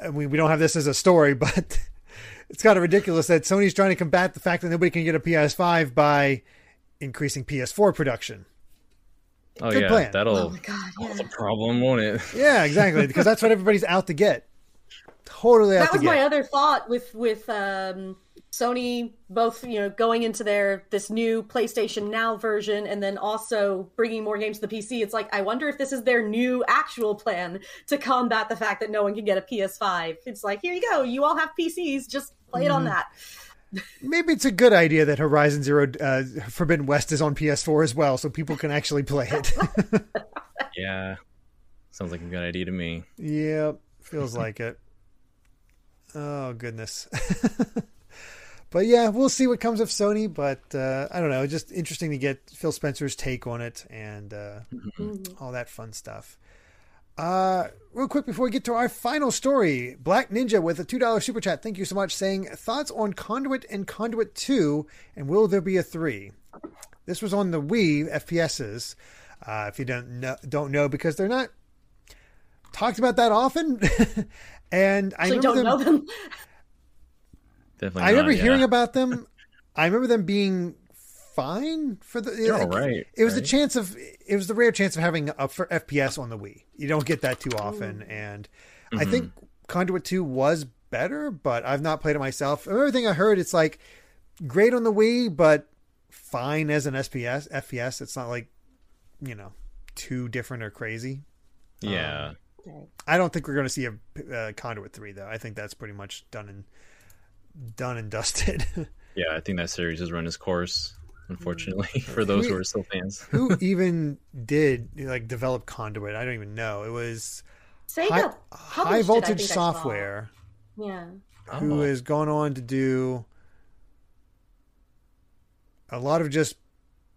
I mean, we don't have this as a story, but it's kind of ridiculous that Sony's trying to combat the fact that nobody can get a PS5 by increasing PS4 production. Oh Good yeah, plan. Oh that'll my god! that's Yeah. a problem, won't it? Yeah, exactly, because that's what everybody's out to get. Totally That was my other thought with with um, Sony both you know going into their this new PlayStation Now version and then also bringing more games to the PC. It's like I wonder if this is their new actual plan to combat the fact that no one can get a PS5. It's like here you go, you all have PCs, just play it on Mm-hmm. that. Maybe it's a good idea that Horizon Zero uh, Forbidden West is on PS4 as well, so people can actually play it. Yeah, sounds like a good idea to me. yep, feels like it. Oh goodness. but yeah, we'll see what comes of Sony. But uh, I don't know. Just interesting to get Phil Spencer's take on it and uh, all that fun stuff. Uh, real quick before we get to our final story, Black Ninja with a two dollar super chat. Thank you so much. Saying thoughts on Conduit and Conduit Two, and will there be a three? This was on the Wii FPSs. Uh, if you don't know, don't know because they're not talked about that often. and I Actually, remember don't them, know them. Definitely. I remember not, yeah. hearing about them. I remember them being fine for the. They're like, right, It was the right? chance of. It was the rare chance of having a for FPS on the Wii. You don't get that too often, and I Mm-hmm. think Conduit Two was better, but I've not played it myself. From everything I heard, it's like great on the Wii, but fine as an SPS FPS. It's not like you know too different or crazy. Yeah, I don't think we're going to see a uh, Conduit Three though. I think that's pretty much done and done and dusted. yeah. I think that series has run its course. Unfortunately, for those who are still fans. Who even did like develop Conduit? I don't even know. It was Sega high, high voltage think I saw. software Yeah. who Oh. has gone on to do a lot of just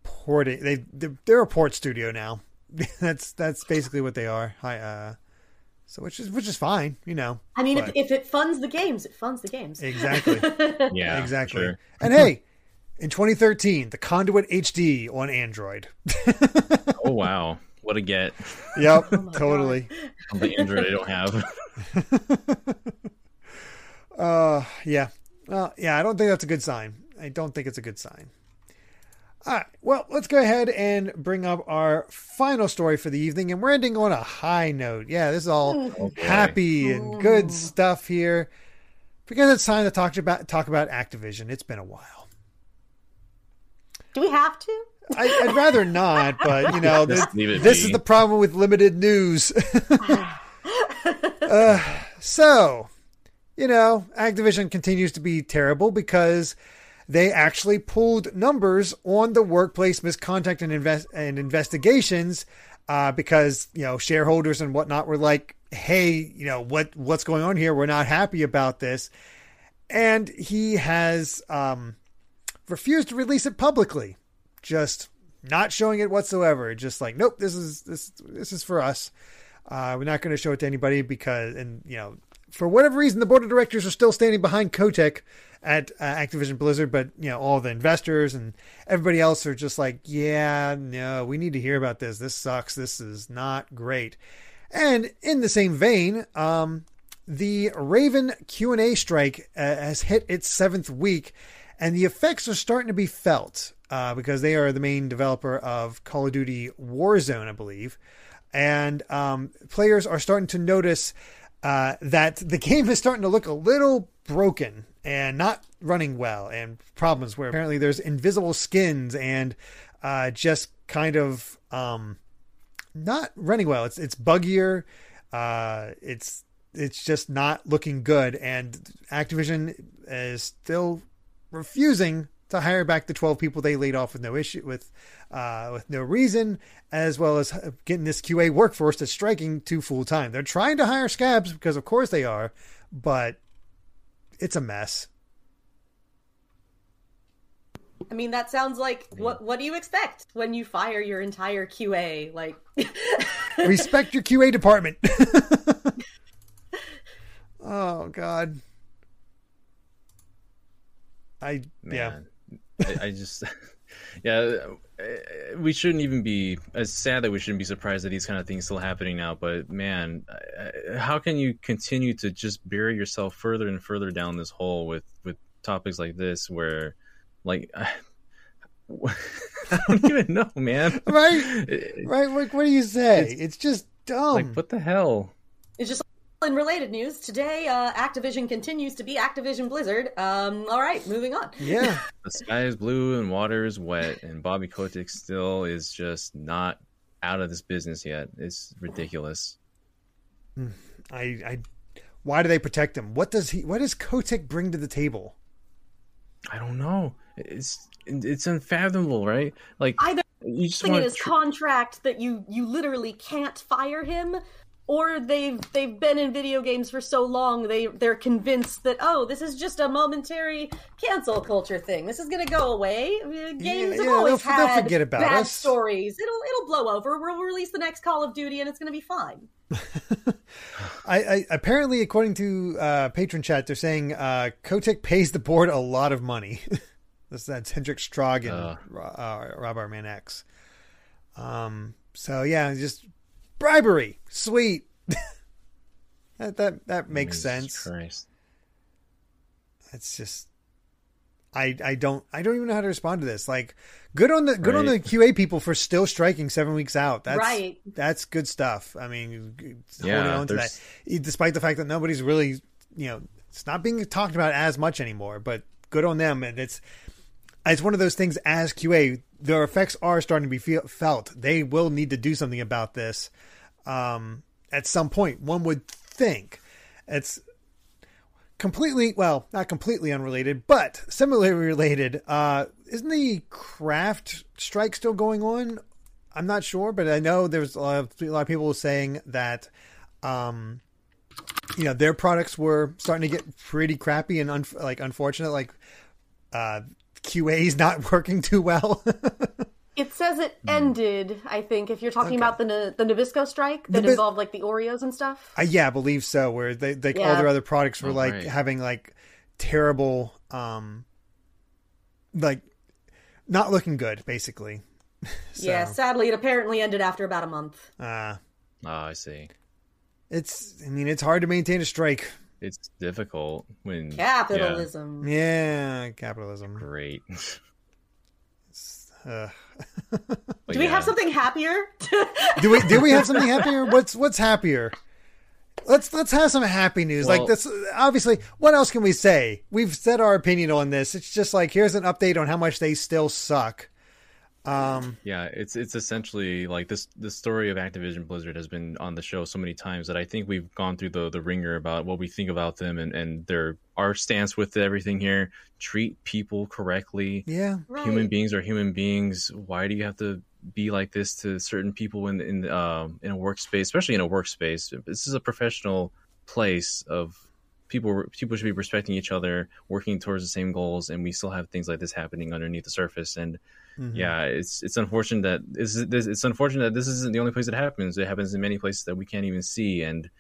porting. They they're, they're a port studio now. that's that's basically what they are. Hi, uh, so which is which is fine, you know. I mean, if, But- if it funds the games, it funds the games. Exactly. Yeah, exactly. sure. And hey, in 2013, the Conduit HD on Android. Oh wow, what a get Yep, my totally. on the Android I don't have. Uh, yeah. Well, yeah, I don't think that's a good sign. I don't think it's a good sign. All right. Well, let's go ahead and bring up our final story for the evening, and we're ending on a high note. Yeah, this is all Oh, boy. happy and good stuff here, because it's time to talk about talk about Activision. It's been a while. Do we have to? I, I'd rather not, but you know, this, Just leave it this is the problem with limited news. uh, so, you know, Activision continues to be terrible because they actually pulled numbers on the workplace misconduct and invest and investigations uh, because you know shareholders and whatnot were like, "Hey, you know what what's going on here? We're not happy about this," and he has um, refused to release it publicly. Just not showing it whatsoever. Just like, nope, this is this this is for us. Uh, we're not going to show it to anybody because, and you know, for whatever reason, the board of directors are still standing behind Kotick at uh, Activision Blizzard, but you know, all the investors and everybody else are just like, yeah, no, we need to hear about this. This sucks. This is not great. And in the same vein, um, the Raven Q and A strike uh, has hit its seventh week, and the effects are starting to be felt uh, because they are the main developer of Call of Duty Warzone, I believe, and um, players are starting to notice uh, that the game is starting to look a little broken and not running well, and problems where apparently there's invisible skins and uh, just kind of um, not running well. It's it's buggier. Uh, it's it's just not looking good, and Activision is still refusing to hire back the 12 people they laid off with no issue with uh, with no reason, as well as getting this QA workforce that's striking to full time. They're trying to hire scabs because of course they are, but it's a mess. I mean, that sounds like what what do you expect when you fire your entire QA? Like respect your QA department. oh god. I Man. yeah. I, I just yeah, uh, we shouldn't even be as sad that we shouldn't be surprised that these kind of things still happening now. But man, how can you continue to just bury yourself further and further down this hole with with topics like this, where like I, I don't even know, man. right, right. What, what do you say? It's, it's just dumb. Like what the hell? It's just in related news, today uh, Activision continues to be Activision Blizzard. Um, all right, moving on. Yeah. the sky is blue and water is wet, and Bobby Kotick still is just not out of this business yet. It's ridiculous. I, I, why do they protect him? What does he? What does Kotick bring to the table? I don't know. It's it's unfathomable, right? Like either you just in his tr- contract that you you literally can't fire him or they've they've been in video games for so long they they're convinced that oh this is just a momentary cancel culture thing. This is going to go away. Games yeah, have yeah, always they'll, had they'll forget about bad us. stories. It'll it'll blow over. We'll release the next call of duty and it's going to be fine. I, I, apparently according to uh, patron chat they're saying uh, kotick pays the board a lot of money. This that's hendrik strauge and uh. uh, rob arman x. Um so yeah just bribery. Sweet. that that that makes Jesus sense. Christ. It's just I I don't I don't even know how to respond to this. Like good on the good right. on the QA people for still striking 7 weeks out. That's right. that's good stuff. I mean yeah, holding on to that despite the fact that nobody's really, you know, it's not being talked about as much anymore, but good on them and it's it's one of those things as QA their effects are starting to be feel, felt. They will need to do something about this um, at some point. One would think it's completely well, not completely unrelated, but similarly related. Uh, isn't the Kraft strike still going on? I'm not sure, but I know there's a lot of, a lot of people saying that. Um, you know their products were starting to get pretty crappy and un- like unfortunate like uh QA's not working too well. It says it hmm. ended. I think if you're talking okay. about the the Nabisco strike that involved like the Oreos and stuff. Uh, yeah, I believe so. Where they, they yeah. all their other products were oh, like right. having like terrible, um, like not looking good, basically. so. Yeah, sadly, it apparently ended after about a month. Ah, uh, oh, I see. It's. I mean, it's hard to maintain a strike. It's difficult when capitalism. Yeah, yeah capitalism. Great. Uh, do we yeah. have something happier? do we do we have something happier? What's what's happier? Let's let's have some happy news. Well, like this obviously, what else can we say? We've said our opinion on this. It's just like here's an update on how much they still suck. Um, yeah, it's it's essentially like this. The story of Activision Blizzard has been on the show so many times that I think we've gone through the the ringer about what we think about them and and their our stance with everything here. Treat people correctly. Yeah, right. human beings are human beings. Why do you have to be like this to certain people in in um, in a workspace, especially in a workspace? This is a professional place of people people should be respecting each other, working towards the same goals, and we still have things like this happening underneath the surface. And Mhm. yeah, it's it's unfortunate that it's, it's it's unfortunate that this isn't the only place it happens. It happens in many places that we can't even see. And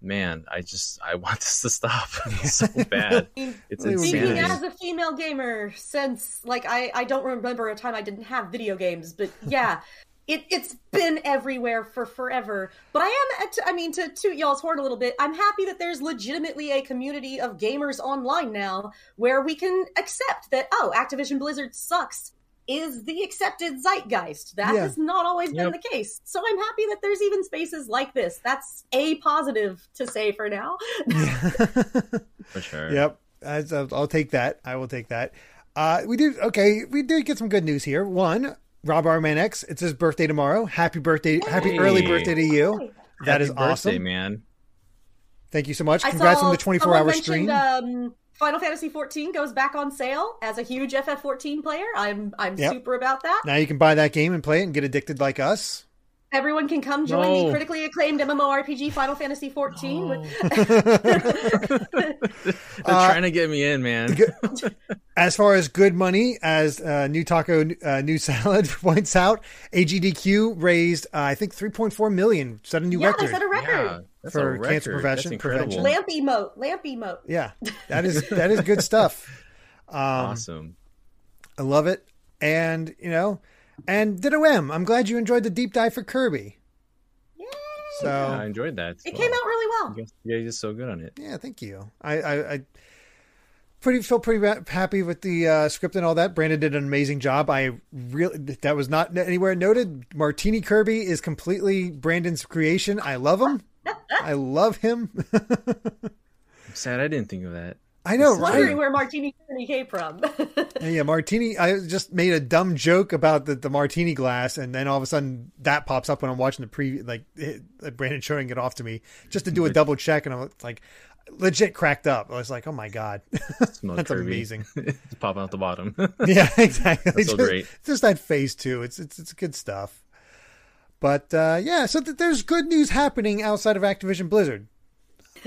man, I just I want this to stop so bad. It's Speaking as a female gamer, since like I, I don't remember a time I didn't have video games, but yeah, it it's been everywhere for forever. But I am, at- I mean, to toot y'all's horn a little bit, I'm happy that there's legitimately a community of gamers online now where we can accept that oh, Activision Blizzard sucks is the accepted zeitgeist. That Yeah. has not always been the case. So I'm happy that there's even spaces like this. That's a positive to say for now. For sure. Yep. I'll I'll take that. I will take that. Uh, we do okay. We did get some good news here. One, Rob Arman X. It's his birthday tomorrow. Happy birthday! Happy early birthday to you. That Happy is birthday, awesome. man. Thank you so much. I Congrats on the 24 someone hour mentioned, stream. Um, Final Fantasy 14 goes back on sale as a huge FF14 player. I'm I'm Yep. super about that. now you can buy that game and play it and get addicted like us. Everyone can come join No. the critically acclaimed MMORPG Final Fantasy 14. with- They're Uh, trying to get me in, man. As far as good money, as uh, New Taco uh, New Salad points out, AGDQ raised uh, I think 3.4 million, set a new yeah, record. they set a record. Yeah, that's For a cancer prevention- That's incredible. prevention. Lamp emote, lamp emote. Yeah, that is that is good stuff. Um, Awesome. I love it, and you know, and Ditto M. I'm glad you enjoyed the deep dive for Kirby. Yay! So Yeah, I enjoyed that. It as came out really well. You Yeah, you're so good on it. yeah, thank you. I I, I pretty feel pretty happy with the uh, script and all that. Brandon did an amazing job. I really that was not anywhere noted. Martini Kirby is completely Brandon's creation. I love him. I love him. I'm sad I didn't think of that. I know, Wondering right? where Martini Kirby came from. Yeah, martini. I just made a dumb joke about the, the martini glass, and then all of a sudden that pops up when I'm watching the preview, like it, like Brandon showing it off to me just to do a double check, and I'm like, legit cracked up. I was like, oh my god, that's Kirby. amazing. it's popping out the bottom. yeah, exactly. That's so just, great. just that phase two. It's it's it's good stuff. But uh, yeah, so th- there's good news happening outside of Activision Blizzard.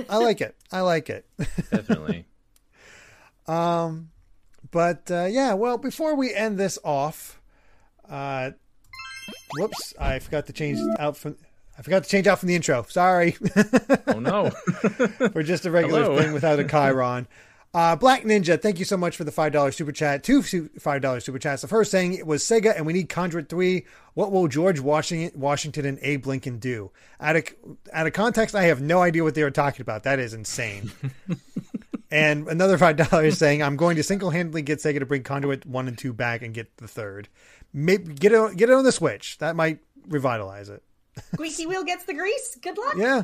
I like it. I like it. Definitely. Um, but uh, yeah, well, before we end this off, uh, whoops, I forgot to change out from. I forgot to change out from the intro. Sorry, Oh no. we're just a regular Hello. thing without a chyron. Uh, Black Ninja, thank you so much for the five dollars super chat. Two five dollars super chats. The first saying it was Sega, and we need Conduit Three. What will George Washington, Washington and Abe Lincoln do? Out of out of context, I have no idea what they were talking about. That is insane. and another five dollars saying I'm going to single handedly get Sega to bring Conduit One and Two back and get the third. Maybe get it on- get it on the Switch. That might revitalize it. Squeaky wheel gets the grease. Good luck. Yeah.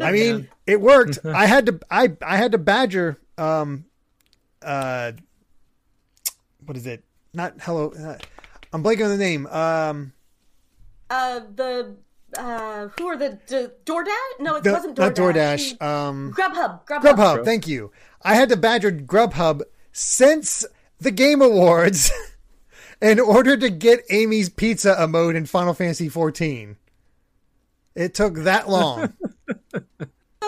I mean, it worked. I had to I I had to badger um uh what is it? Not hello uh, I'm blanking on the name. Um Uh, the uh, who are the D- DoorDash? No, it the, wasn't DoorDash. not DoorDash. Um Grubhub. Grubhub. Grubhub, thank you. I had to badger Grubhub since the Game Awards in order to get Amy's Pizza emote in Final Fantasy 14. It took that long.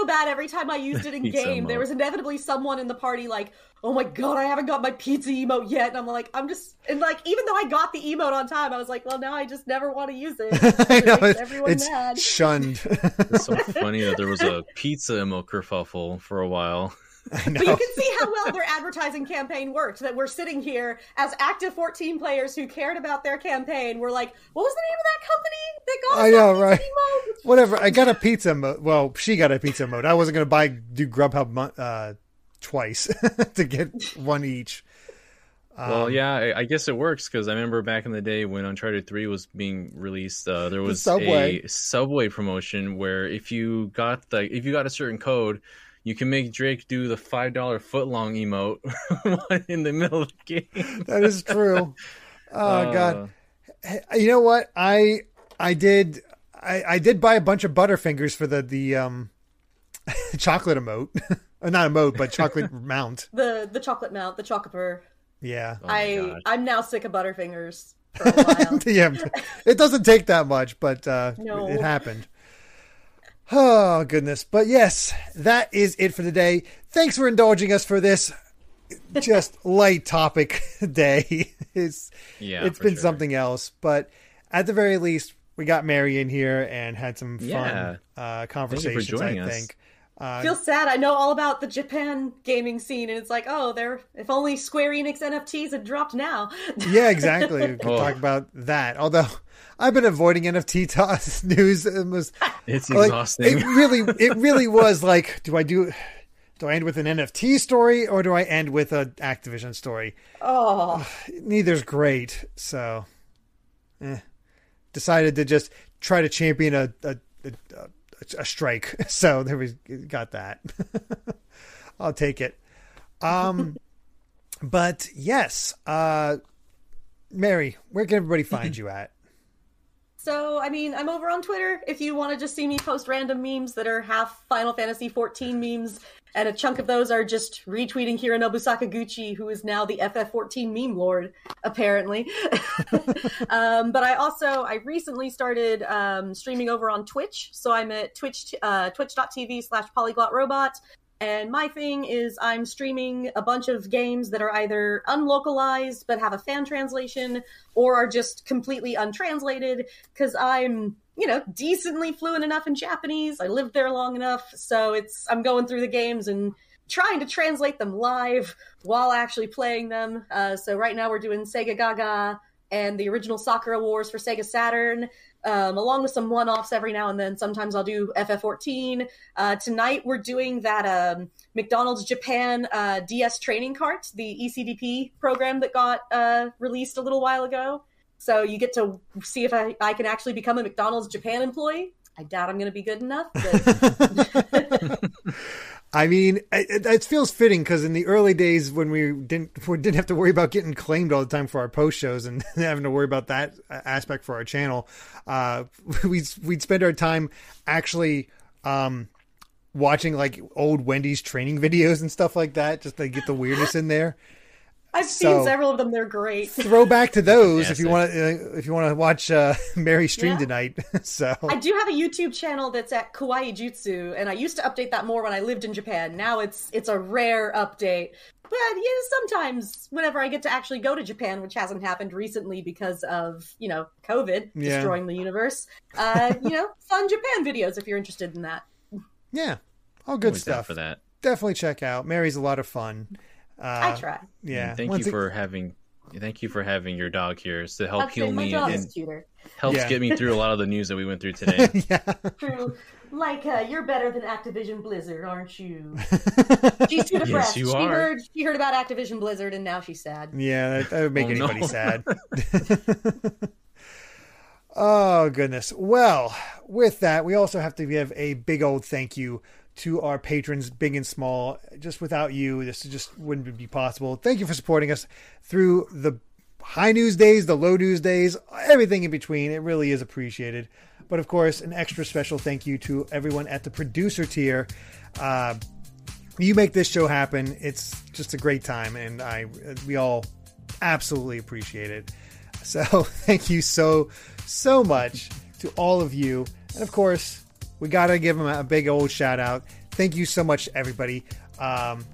so bad every time I used it in Pizza game. There was inevitably someone in the party like, "Oh my god, I haven't got my pizza emote yet," and I'm like, "I'm just," and like, even though I got the emote on time, I was like, "Well, now I just never want to use it." I know, makes it's, everyone it's mad. shunned. It's so funny that there was a pizza emo kerfuffle for a while. I But you can see how well their advertising campaign worked. That we're sitting here as active 14 players who cared about their campaign. We're like, what was the name of that company that got us I know, right? pizza emote? Whatever. I got a pizza mode. Well, she got a pizza mode. I wasn't going to buy do Grubhub uh, twice to get one each. well, Um, yeah, I, I guess it works because I remember back in the day when Uncharted Three was being released, uh, there was Subway. a Subway promotion where if you got the if you got a certain code, you can make Drake do the five dollar footlong emote in the middle of the game. That is true. Oh Uh, god. Hey, You know what? I I did I, I did buy a bunch of Butterfingers for the the um chocolate emote. Not emote, but chocolate mount. The the chocolate mount, the chocolate. Yeah. Oh I God. I'm now sick of Butterfingers for a while. yeah. It doesn't take that much, but uh No. it happened. Oh, goodness. But yes, that is it for today. Thanks for indulging us for this just light topic day. It's, Yeah, it's been sure. something else. But at the very least, we got Mary in here and had some fun Yeah. uh, conversations, I us. think. Uh, feel sad. I know all about the Japan gaming scene, and it's like, oh, there. If only Square Enix NFTs had dropped now. Yeah, exactly. We can Oh. talk about that. Although I've been avoiding NFT to- news. It was It's like, exhausting. it really, it really was like, do I do, do I end with an NFT story or do I end with an Activision story? Oh, Neither's great. So, eh. decided to just try to champion a a, a, a, a strike. So there we got that. I'll take it. Um, but yes, uh, Mary, where can everybody find you at? So, I mean, I'm over on Twitter if you want to just see me post random memes that are half Final Fantasy 14 memes, and a chunk of those are just retweeting Hironobu Sakaguchi, who is now the FF14 meme lord, apparently. um, but I also, I recently started um, streaming over on Twitch, so I'm at Twitch, uh, twitch.tv slash polyglot robot. And my thing is, I'm streaming a bunch of games that are either unlocalized but have a fan translation, or are just completely untranslated because I'm, you know, decently fluent enough in Japanese. I lived there long enough, so it's I'm going through the games and trying to translate them live while actually playing them. Uh, so right now we're doing Sega Gaga and the original Sakura Wars for Sega Saturn, um, along with some one-offs every now and then. Sometimes I'll do FF14. Uh, tonight we're doing that um, McDonald's Japan uh, DS training cart, the ECDP program that got uh, released a little while ago. So you get to see if I, I can actually become a McDonald's Japan employee. I doubt I'm going to be good enough, but I mean, it, it feels fitting because in the early days when we didn't we didn't have to worry about getting claimed all the time for our post shows and having to worry about that aspect for our channel, uh, we we'd spend our time actually um, watching like old Wendy's training videos and stuff like that, just to get the weirdness in there. I've So- seen several of them. They're great. Throw back to those if you want to uh, if you want to watch uh, Mary stream Yeah. tonight. so I do have a YouTube channel that's at Kawaii Jutsu, and I used to update that more when I lived in Japan. Now it's it's a rare update. But yeah, sometimes whenever I get to actually go to Japan, which hasn't happened recently because of you know COVID Yeah. destroying the universe, uh, you know, fun Japan videos if you're interested in that. yeah, all good Always stuff. for that. Definitely check out. Mary's a lot of fun. Uh, I try. Yeah. Thank Once you ag- for having. Thank you for having your dog here to help I'd say heal my me dog and is cuter. helps Yeah. get me through a lot of the news that we went through today. yeah. True. Like uh, you're better than Activision Blizzard, aren't you? She's too depressed. you she are. heard she heard about Activision Blizzard, and now she's sad. Yeah, that, that would make Oh, anybody no. sad. oh, goodness. Well, with that, we also have to give a big old thank you to our patrons, big and small. Just without you, this just wouldn't be possible. Thank you for supporting us through the high news days, the low news days, everything in between. It really is appreciated. But of course, an extra special thank you to everyone at the producer tier. Uh, you make this show happen. It's just a great time, and I we all absolutely appreciate it. So thank you so so much to all of you, and of course we gotta give them a big old shout out. Thank you so much, everybody, um,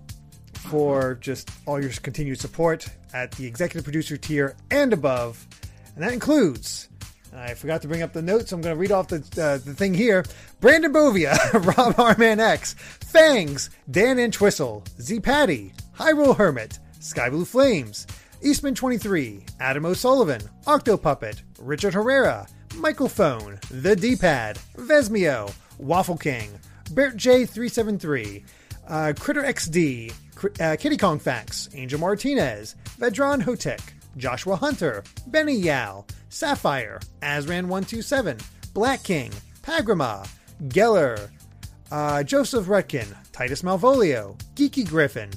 for just all your continued support at the executive producer tier and above, and that includes. I forgot to bring up the notes, so I'm going to read off the uh, the thing here. Brandon Bovia, Rob Harman X, Fangs, Dan Entwistle, Z Patty, Hyrule Hermit, Sky Blue Flames, Eastman 23, Adam O'Sullivan, Octopuppet, Richard Herrera, Michael Phone, The D-Pad, Vesmio, Waffle King, Bert J373, uh, Critter XD, uh, Kitty Kong Facts, Angel Martinez, Vedran Hotek, Joshua Hunter, Benny Yao, Sapphire, Azran127, Black King, Pagrama, Geller, uh, Joseph Rutkin, Titus Malvolio, Geeky Griffin,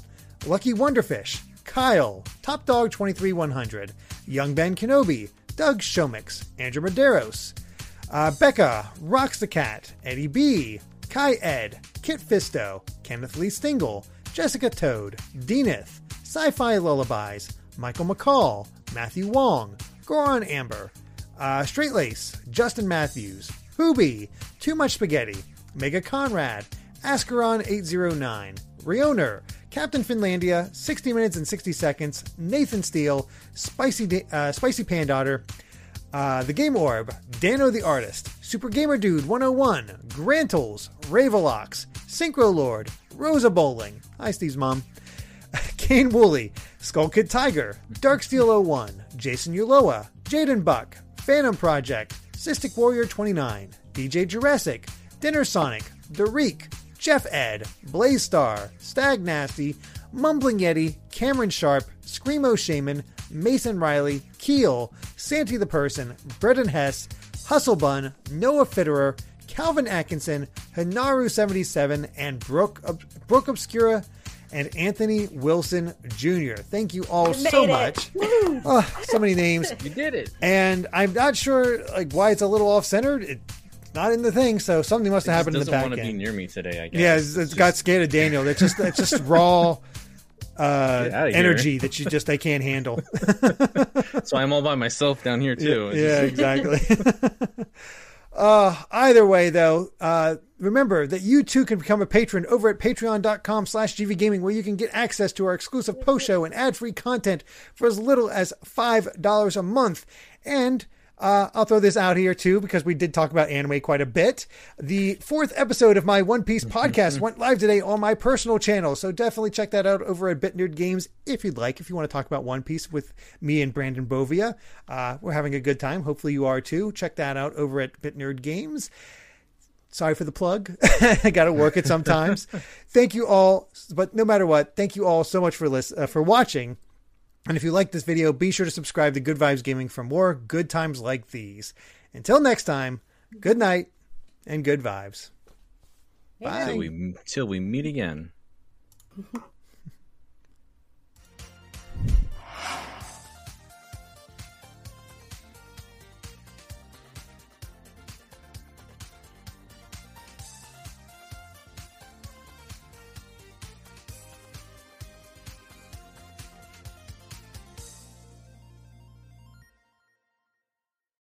Lucky Wonderfish, Kyle, Top Dog 23100, Young Ben Kenobi, Doug Shomix, Andrew Medeiros, uh, Becca, Rocks the Cat, Eddie B, Kai Ed, Kit Fisto, Kenneth Lee Stingle, Jessica Toad, Deaneth, Sci Fi Lullabies, Michael McCall, Matthew Wong, Goron Amber, uh, Straight Lace, Justin Matthews, Hoobie, Too Much Spaghetti, Mega Conrad, Ascaron809, Rioner, Captain Finlandia, 60 minutes and 60 seconds, Nathan Steele, Spicy uh, Spicy Pandotter, uh, The Game Orb, Dano the Artist, Super Gamer Dude 101, Grantles, Ravelox, Synchro Lord, Rosa Bowling, hi Steve's mom, Kane Woolley, Skull Kid Tiger, Darksteel 01, Jason Uloa, Jaden Buck, Phantom Project, Cystic Warrior 29, DJ Jurassic, Dinner Sonic, The Reek, Jeff Ed, Blaze Star, Stag Nasty, Mumbling Yeti, Cameron Sharp, Screamo Shaman, Mason Riley, Keel, Santi the Person, Brendan Hess, Hustle Bun, Noah Fitterer, Calvin Atkinson, Hanaru77, and Brooke, Brooke Obscura and Anthony Wilson Jr. Thank you all so much. Oh, so many names. You did it. And I'm not sure like why it's a little off centered. It, not in the thing, so something must have happened in the back doesn't want to be near me today. I guess. Yeah, it's, it's got scared of Daniel. It's just it's just raw uh, Get outta here. energy that you just they can't handle. So I'm all by myself down here too. yeah, exactly. uh, either way, though, uh, remember that you too can become a patron over at patreon.com slash gvgaming where you can get access to our exclusive post show and ad-free content for as little as $5 a month. And uh, I'll throw this out here too because we did talk about anime quite a bit. The fourth episode of my One Piece podcast went live today on my personal channel, so definitely check that out over at Bit Nerd Games if you'd like. If you want to talk about One Piece with me and Brandon Bovia, uh, we're having a good time. Hopefully you are too. Check that out over at Bit Nerd Games. Sorry for the plug. I got to work it sometimes. thank you all, but no matter what, thank you all so much for lis- uh, for watching. And if you like this video, be sure to subscribe to Good Vibes Gaming for more good times like these. Until next time, good night and good vibes. Bye. Till we till we meet again.